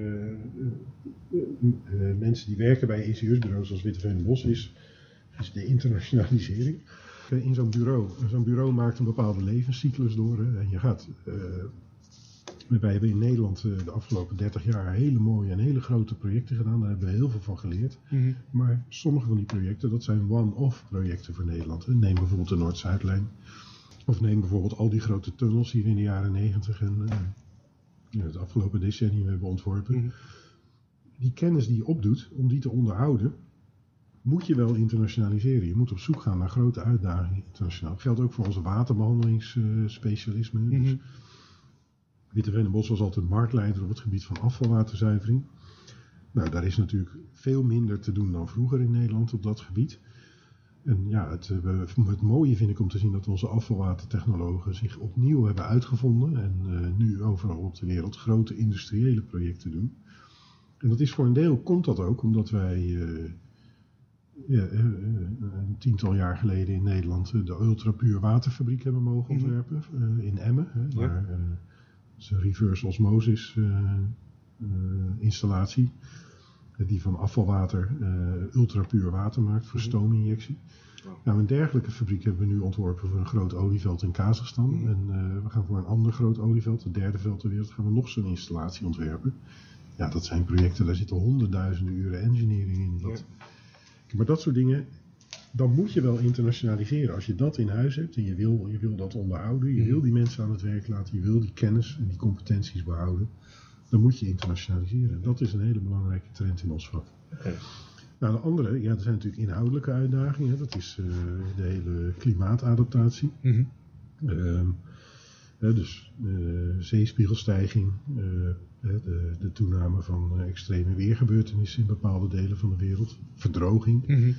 Speaker 2: mensen die werken bij ingenieursbureaus als Witte en Bos is, is de internationalisering. In zo'n bureau, zo'n bureau maakt een bepaalde levenscyclus door. Hè, en je gaat, eh, wij hebben in Nederland eh, de afgelopen 30 jaar hele mooie en hele grote projecten gedaan. Daar hebben we heel veel van geleerd. Maar sommige van die projecten, dat zijn one-off projecten voor Nederland. Neem bijvoorbeeld de Noord-Zuidlijn. Of neem bijvoorbeeld al die grote tunnels die we in de jaren 90 en eh, het afgelopen decennium hebben ontworpen.
Speaker 1: Mhm.
Speaker 2: Die kennis die je opdoet, om die te onderhouden, moet je wel internationaliseren. Je moet op zoek gaan naar grote uitdagingen internationaal. Dat geldt ook voor onze waterbehandelingsspecialisme.
Speaker 1: Mhm.
Speaker 2: Dus Witte Vennebos was altijd marktleider op het gebied van afvalwaterzuivering. Nou, daar is natuurlijk veel minder te doen dan vroeger in Nederland op dat gebied. En ja, het, eh, het mooie vind ik om te zien dat onze afvalwatertechnologen zich opnieuw hebben uitgevonden. En eh, nu overal op de wereld grote industriële projecten doen. En dat is voor een deel, komt dat ook omdat wij eh, ja, een tiental jaar geleden in Nederland de ultrapuur waterfabriek hebben mogen
Speaker 1: Mhm.
Speaker 2: ontwerpen. in Emmen.
Speaker 1: Ja.
Speaker 2: Eh, ze reverse osmosis eh, installatie. die van afvalwater ultrapuur water maakt voor stoominjectie. Nou, een dergelijke fabriek hebben we nu ontworpen voor een groot olieveld in Kazachstan.
Speaker 1: Mhm.
Speaker 2: En we gaan voor een ander groot olieveld, het derde veld ter wereld, gaan we nog zo'n installatie ontwerpen. Ja, dat zijn projecten, daar zitten honderdduizenden uren engineering in. Dat, Maar dat soort dingen, dan moet je wel internationaliseren. Als je dat in huis hebt en je wil, je wil dat onderhouden, je
Speaker 1: Mhm.
Speaker 2: wil die mensen aan het werk laten, je wil die kennis en die competenties behouden, dan moet je internationaliseren. Dat is een hele belangrijke trend in ons vak. Nou, de andere, ja, er zijn natuurlijk inhoudelijke uitdagingen. Dat is eh, de hele klimaatadaptatie.
Speaker 1: Mhm.
Speaker 2: Ehm, dus eh, zeespiegelstijging, eh, de, de toename van extreme weergebeurtenissen in bepaalde delen van de wereld, verdroging.
Speaker 1: Mhm.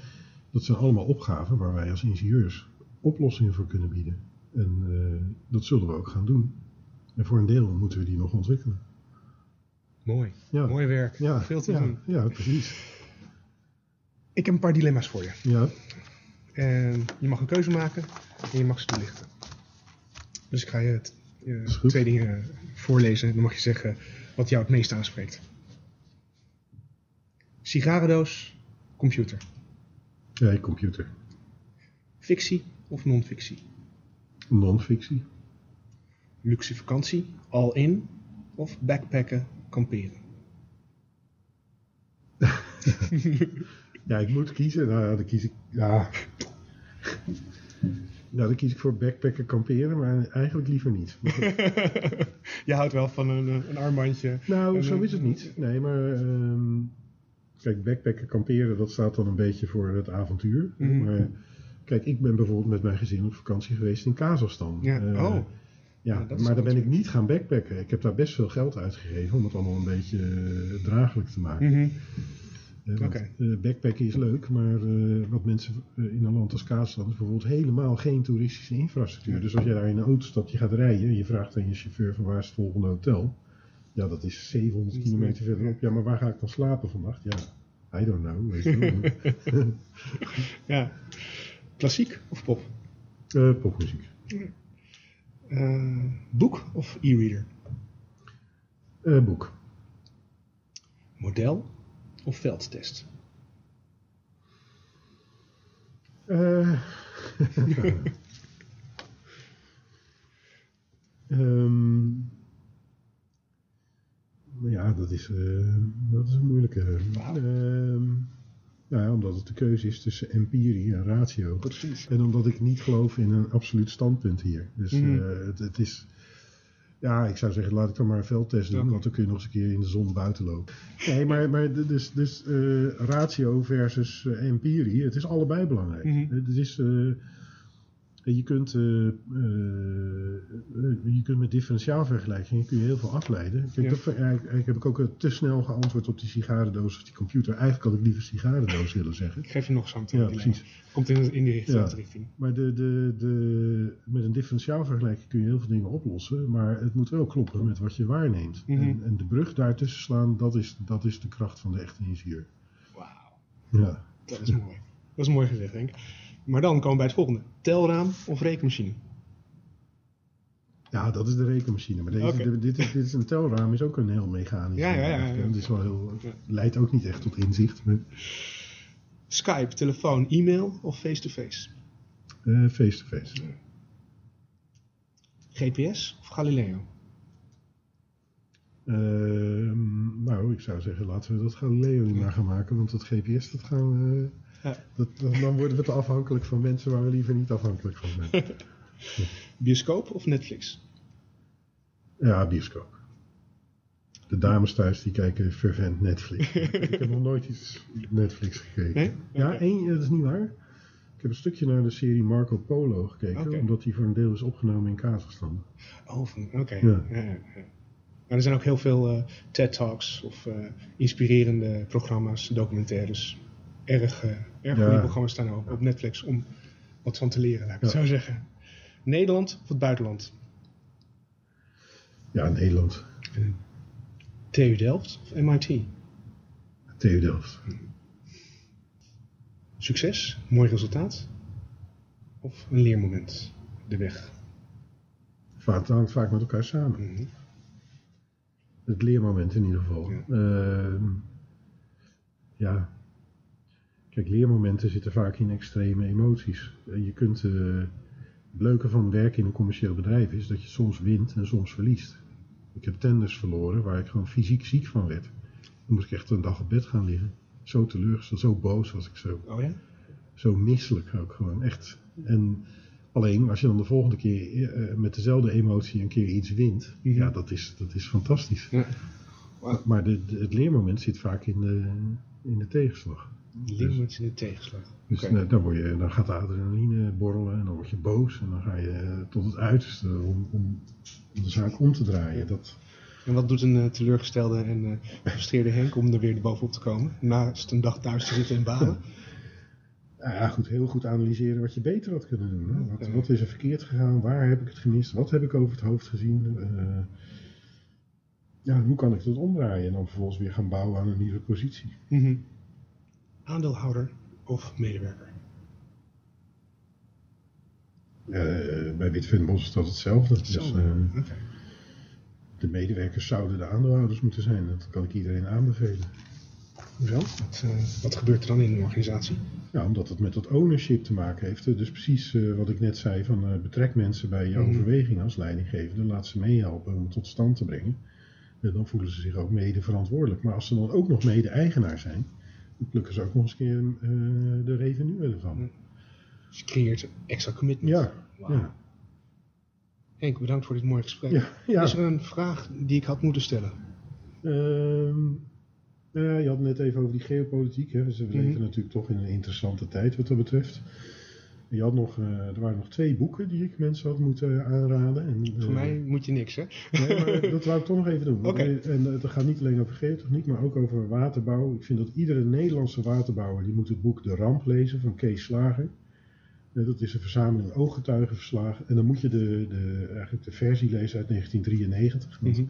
Speaker 2: Dat zijn allemaal opgaven waar wij als ingenieurs oplossingen voor kunnen bieden. En eh, dat zullen we ook gaan doen. En voor een deel moeten we die nog ontwikkelen.
Speaker 1: Mooi.
Speaker 2: Ja.
Speaker 1: Mooi werk.
Speaker 2: Ja,
Speaker 1: Veel te
Speaker 2: ja,
Speaker 1: doen.
Speaker 2: Ja, precies.
Speaker 1: Ik heb een paar dilemma's voor je.
Speaker 2: Ja,
Speaker 1: En je mag een keuze maken en je mag ze toelichten. Dus ik ga je het, twee dingen voorlezen en dan mag je zeggen wat jou het meest aanspreekt. Sigarendoos, computer.
Speaker 2: Ja computer.
Speaker 1: Fictie of non-fictie?
Speaker 2: Non-fictie.
Speaker 1: Luxe vakantie, all in of backpacken, kamperen?
Speaker 2: Ja, ik moet kiezen. Nou ja, dan kies ik. Ja. Nou, dan kies ik voor backpacken kamperen, maar eigenlijk liever niet.
Speaker 1: Je houdt wel van een, een armbandje.
Speaker 2: nou, zo is het niet. Nee, maar. ehm, kijk, backpacken kamperen, dat staat dan een beetje voor het avontuur.
Speaker 1: Mhm.
Speaker 2: Maar kijk, ik ben bijvoorbeeld met mijn gezin op vakantie geweest in Kazachstan.
Speaker 1: Ja,
Speaker 2: Eh,
Speaker 1: oh.
Speaker 2: Ja, maar daar ben ik niet gaan backpacken. Ik heb daar best veel geld uitgegeven om het allemaal een beetje eh, draaglijk te maken. Eh, backpacken is leuk, maar wat mensen in een land als Kazakhstan is bijvoorbeeld helemaal geen toeristische infrastructuur. Dus als jij daar in een auto je gaat rijden, en je vraagt aan je chauffeur van waar is het volgende hotel. Ja, dat is 700 kilometer verderop. Ja, maar waar ga ik dan slapen vannacht? Ja, I don't know. Weet je wel.
Speaker 1: Ja. Klassiek of pop?
Speaker 2: Eh, popmuziek.
Speaker 1: Eh, boek of e-reader?
Speaker 2: Eh, boek.
Speaker 1: Model of veldtest?
Speaker 2: Eh, nou ja, dat is, eh, dat is een moeilijke. Ehm, nou ja, omdat het de keuze is tussen empirie en ratio.
Speaker 1: Precies.
Speaker 2: En omdat ik niet geloof in een absoluut standpunt hier. Dus
Speaker 1: Mhm.
Speaker 2: eh, het, het is. Ja, ik zou zeggen, laat ik dan maar een veldtest doen, want dan kun je nog eens een keer in de zon buiten lopen. Nee, maar, maar dus, dus eh, ratio versus empirie, het is allebei belangrijk.
Speaker 1: Mhm.
Speaker 2: Het is, eh, je, kunt, eh, eh, je kunt met differentiaalvergelijkingen kun je heel veel afleiden. Kijk,
Speaker 1: Ja.
Speaker 2: dat, eigenlijk, eigenlijk heb ik ook eh, te snel geantwoord op die sigarendoos of die computer. Eigenlijk had ik liever sigarendoos willen zeggen.
Speaker 1: Ik geef je nog zo'n
Speaker 2: Ja, precies.
Speaker 1: Komt in, in die
Speaker 2: Ja.
Speaker 1: richting.
Speaker 2: Maar de, de, de, met een differentiaalvergelijking kun je heel veel dingen oplossen. Maar het moet wel kloppen met wat je waarneemt.
Speaker 1: Mhm.
Speaker 2: en, en de brug daartussen slaan, dat is, dat is de kracht van de echte ingenieur.
Speaker 1: Wauw,
Speaker 2: Ja.
Speaker 1: dat is mooi. Dat is mooi gezegd, denk ik. Maar dan komen we bij het volgende. Telraam of rekenmachine?
Speaker 2: ja, dat is de rekenmachine. Maar deze, dit, is, dit is een telraam, is ook een heel mechanisch.
Speaker 1: Ja, ja, ja, ja.
Speaker 2: Het is wel heel, leidt ook niet echt tot inzicht. Maar
Speaker 1: Skype, telefoon, e-mail of face-to-face?
Speaker 2: eh, face-to-face.
Speaker 1: GPS of Galileo?
Speaker 2: Ehm, nou, ik zou zeggen, laten we dat Galileo niet maar gaan maken. Want dat GPS, dat gaan we... Dat, dan worden we te afhankelijk van mensen waar we liever niet afhankelijk van zijn.
Speaker 1: Bioscoop of Netflix?
Speaker 2: Ja, bioscoop. De dames thuis die kijken fervent Netflix. ik heb nog nooit iets Netflix gekeken.
Speaker 1: Nee?
Speaker 2: Ja, één, dat is niet waar. Ik heb een stukje naar de serie Marco Polo gekeken, omdat die voor een deel is opgenomen in Kazachstan.
Speaker 1: Oh, oké.
Speaker 2: Ja.
Speaker 1: Ja. Ja, ja. Maar er zijn ook heel veel eh, TED-talks of eh, inspirerende programma's, documentaires. Erg, eh, erg goede programma's staan ook op Netflix om wat van te leren, laat ik het zo zeggen. Nederland of het buitenland?
Speaker 2: Ja, Nederland.
Speaker 1: TU Delft of MIT?
Speaker 2: TU Delft.
Speaker 1: Succes, mooi resultaat? Of een leermoment, de weg?
Speaker 2: Het hangt vaak met elkaar samen.
Speaker 1: Mhm.
Speaker 2: Het leermoment in ieder geval.
Speaker 1: Ja.
Speaker 2: Ja. Kijk, leermomenten zitten vaak in extreme emoties. Je kunt. eh, het leuke van werken in een commercieel bedrijf is dat je soms wint en soms verliest. Ik heb tenders verloren waar ik gewoon fysiek ziek van werd. Dan moest ik echt een dag op bed gaan liggen. Zo teleurgesteld, zo boos was ik zo.
Speaker 1: Oh ja?
Speaker 2: Zo misselijk ook gewoon, echt. En alleen als je dan de volgende keer eh, met dezelfde emotie een keer iets wint,
Speaker 1: Mhm.
Speaker 2: ja, dat is, dat is fantastisch.
Speaker 1: Ja.
Speaker 2: Maar de, de- het leermoment zit vaak in de, in de tegenslag.
Speaker 1: Limits in de tegenslag.
Speaker 2: Dus
Speaker 1: Oké.
Speaker 2: nou, dan, word je, dan gaat de adrenaline borrelen en dan word je boos en dan ga je eh, tot het uiterste om, om, de zaak om te draaien. Dat,
Speaker 1: En wat doet een eh, teleurgestelde en eh gefrustreerde Henk om er weer bovenop te komen? Naast een dag thuis te zitten en balen?
Speaker 2: nou ja, goed, heel goed analyseren wat je beter had kunnen doen. Hè? Wat, wat is er verkeerd gegaan? Waar heb ik het gemist? Wat heb ik over het hoofd gezien? Eh, ja, hoe kan ik dat omdraaien? En dan vervolgens weer gaan bouwen aan een nieuwe positie.
Speaker 1: Mhm. Aandeelhouder of medewerker?
Speaker 2: Eh, bij Witvenbos is dat hetzelfde. Dus, eh, de medewerkers zouden de aandeelhouders moeten zijn. Dat kan ik iedereen aanbevelen.
Speaker 1: Hoezo? Wat, eh, wat gebeurt er dan in een organisatie?
Speaker 2: Ja, omdat het met dat ownership te maken heeft. Dus precies wat ik net zei, van betrek mensen bij je
Speaker 1: Mhm.
Speaker 2: overweging als leidinggevende. Laat ze meehelpen om het tot stand te brengen. En dan voelen ze zich ook mede verantwoordelijk. Maar als ze dan ook nog mede-eigenaar zijn, dan plukken ze ook nog eens keer eh, de revenue ervan.
Speaker 1: Dus je creëert extra commitment.
Speaker 2: Ja, ja,
Speaker 1: Henk, bedankt voor dit mooie gesprek.
Speaker 2: ja. ja.
Speaker 1: Is er een vraag die ik had moeten stellen?
Speaker 2: Ehm, ja, je had het net even over die geopolitiek. Hè. Dus we
Speaker 1: Mhm.
Speaker 2: leven natuurlijk toch in een interessante tijd wat dat betreft. Je had nog, eh, er waren nog twee boeken die ik mensen had moeten aanraden. En,
Speaker 1: Voor
Speaker 2: eh,
Speaker 1: mij moet je niks, hè?
Speaker 2: Nee, maar dat wou ik toch nog even doen. Eh, En het gaat niet alleen over geotechniek, maar ook over waterbouw. Ik vind dat iedere Nederlandse waterbouwer die moet het boek De Ramp lezen van Kees Slager. Eh, Dat is een verzameling ooggetuigenverslagen. En dan moet je de, de, eigenlijk de versie lezen uit 1993. Want
Speaker 1: Mhm.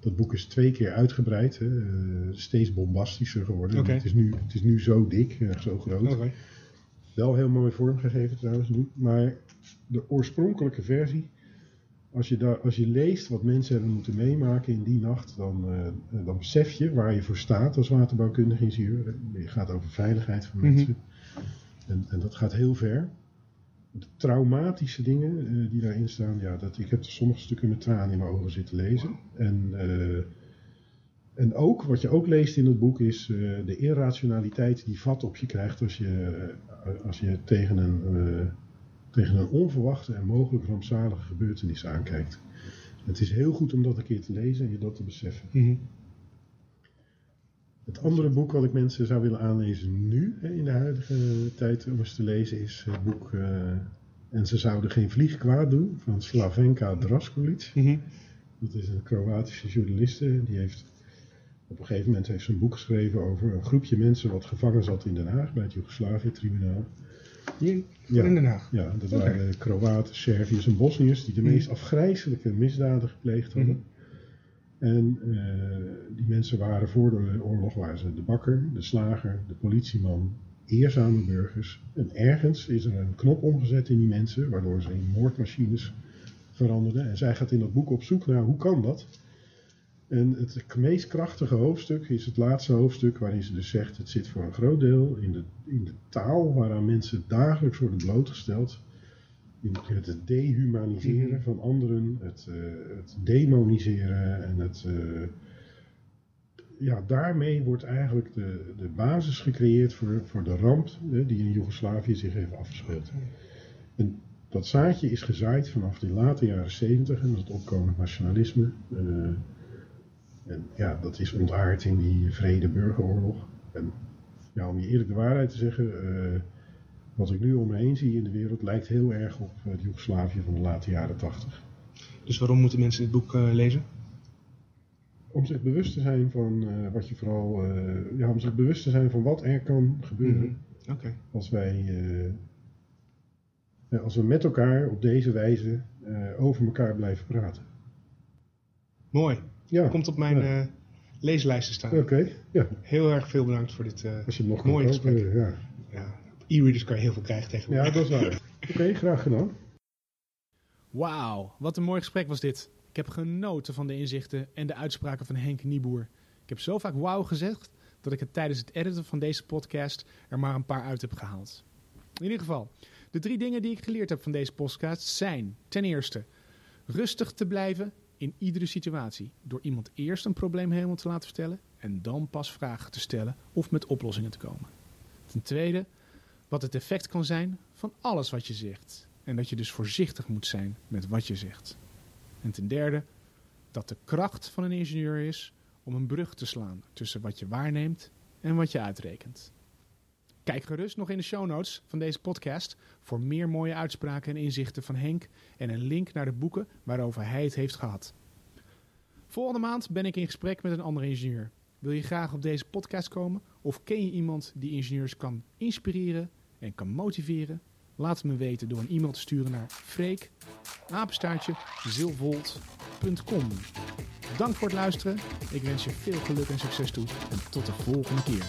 Speaker 2: Dat boek is twee keer uitgebreid. Hè. eh, steeds bombastischer geworden. Het, is nu, het is nu zo dik, eh, zo groot.
Speaker 1: Oké.
Speaker 2: Wel heel mooi vormgegeven trouwens nu. Maar de oorspronkelijke versie, als je, daar, als je leest wat mensen hebben moeten meemaken in die nacht, dan, eh, dan besef je waar je voor staat als waterbouwkundige ingenieur. Je gaat over veiligheid van
Speaker 1: Mhm.
Speaker 2: mensen. En, en dat gaat heel ver. De traumatische dingen eh, die daarin staan, ja, dat, ik heb sommige stukken met tranen in mijn ogen zitten lezen. En, eh, en ook, wat je ook leest in het boek, is eh, de irrationaliteit die vat op je krijgt als je, eh, als je tegen, een, eh, tegen een onverwachte en mogelijk rampzalige gebeurtenis aankijkt. Het is heel goed om dat een keer te lezen en je dat te beseffen.
Speaker 1: Mhm.
Speaker 2: Het andere boek wat ik mensen zou willen aanlezen nu, hè, in de huidige tijd, om eens te lezen, is het boek En ze zouden geen vlieg kwaad doen, van Slavenka Draskolic.
Speaker 1: Mhm.
Speaker 2: Dat is een Kroatische journaliste. Die heeft op een gegeven moment heeft ze een boek geschreven over een groepje mensen wat gevangen zat in Den Haag bij het Joegoslavië-tribunaal.
Speaker 1: Hier,
Speaker 2: Ja.
Speaker 1: in Den Haag.
Speaker 2: Ja, dat waren Kroaten, Serviërs en Bosniërs die de
Speaker 1: Mhm.
Speaker 2: meest afgrijzelijke misdaden gepleegd hadden. En eh, die mensen waren voor de oorlog waren ze de bakker, de slager, de politieman, eerzame burgers. En ergens is er een knop omgezet in die mensen, waardoor ze in moordmachines veranderden. En zij gaat in dat boek op zoek naar hoe kan dat? En het meest krachtige hoofdstuk is het laatste hoofdstuk, waarin ze dus zegt: het zit voor een groot deel in de, in de taal waaraan mensen dagelijks worden blootgesteld. In het dehumaniseren
Speaker 1: Mhm.
Speaker 2: van anderen, het, eh, het demoniseren en het. eh, ja, daarmee wordt eigenlijk de, de basis gecreëerd voor, voor de ramp die in Joegoslavië zich heeft afgespeeld. En dat zaadje is gezaaid vanaf de late jaren 70 en het opkomend nationalisme. eh, en ja, dat is ontaard in die vrede burgeroorlog. En ja, om je eerlijk de waarheid te zeggen, eh, wat ik nu om me heen zie in de wereld lijkt heel erg op het Joegoslavië van de late jaren 80.
Speaker 1: Dus waarom moeten mensen dit boek eh, lezen?
Speaker 2: Om zich bewust te zijn van eh, wat je vooral, eh, ja, om zich bewust te zijn van wat er kan gebeuren
Speaker 1: Mhm.
Speaker 2: Als wij, eh, als we met elkaar op deze wijze eh, over elkaar blijven praten.
Speaker 1: Mooi.
Speaker 2: Ja,
Speaker 1: Komt op mijn
Speaker 2: Ja.
Speaker 1: eh, leeslijst te staan.
Speaker 2: oké. Ja,
Speaker 1: Heel erg veel bedankt voor dit eh,
Speaker 2: als je kan
Speaker 1: mooie gesprek.
Speaker 2: ja.
Speaker 1: Ja, op e-readers kan je heel veel krijgen
Speaker 2: ja,
Speaker 1: tegenwoordig.
Speaker 2: dat is waar. Oké, graag gedaan.
Speaker 3: Wauw, wat een mooi gesprek was dit.
Speaker 1: Ik heb genoten van de inzichten en de uitspraken van Henk Nieboer. Ik heb zo vaak wauw gezegd dat ik het tijdens het editen van deze podcast er maar een paar uit heb gehaald. In ieder geval, de drie dingen die ik geleerd heb van deze podcast zijn: ten eerste, rustig te blijven in iedere situatie. Door iemand eerst een probleem helemaal te laten vertellen en dan pas vragen te stellen of met oplossingen te komen. Ten tweede, wat het effect kan zijn van alles wat je zegt. En dat je dus voorzichtig moet zijn met wat je zegt. En ten derde, dat de kracht van een ingenieur is om een brug te slaan tussen wat je waarneemt en wat je uitrekent. Kijk gerust nog in de show notes van deze podcast voor meer mooie uitspraken en inzichten van Henk en een link naar de boeken waarover hij het heeft gehad. Volgende maand ben ik in gesprek met een andere ingenieur. Wil je graag op deze podcast komen of ken je iemand die ingenieurs kan inspireren en kan motiveren? Laat het me weten door een e-mail te sturen naar freek. Dank voor het luisteren. Ik wens je veel geluk en succes toe en tot de volgende keer.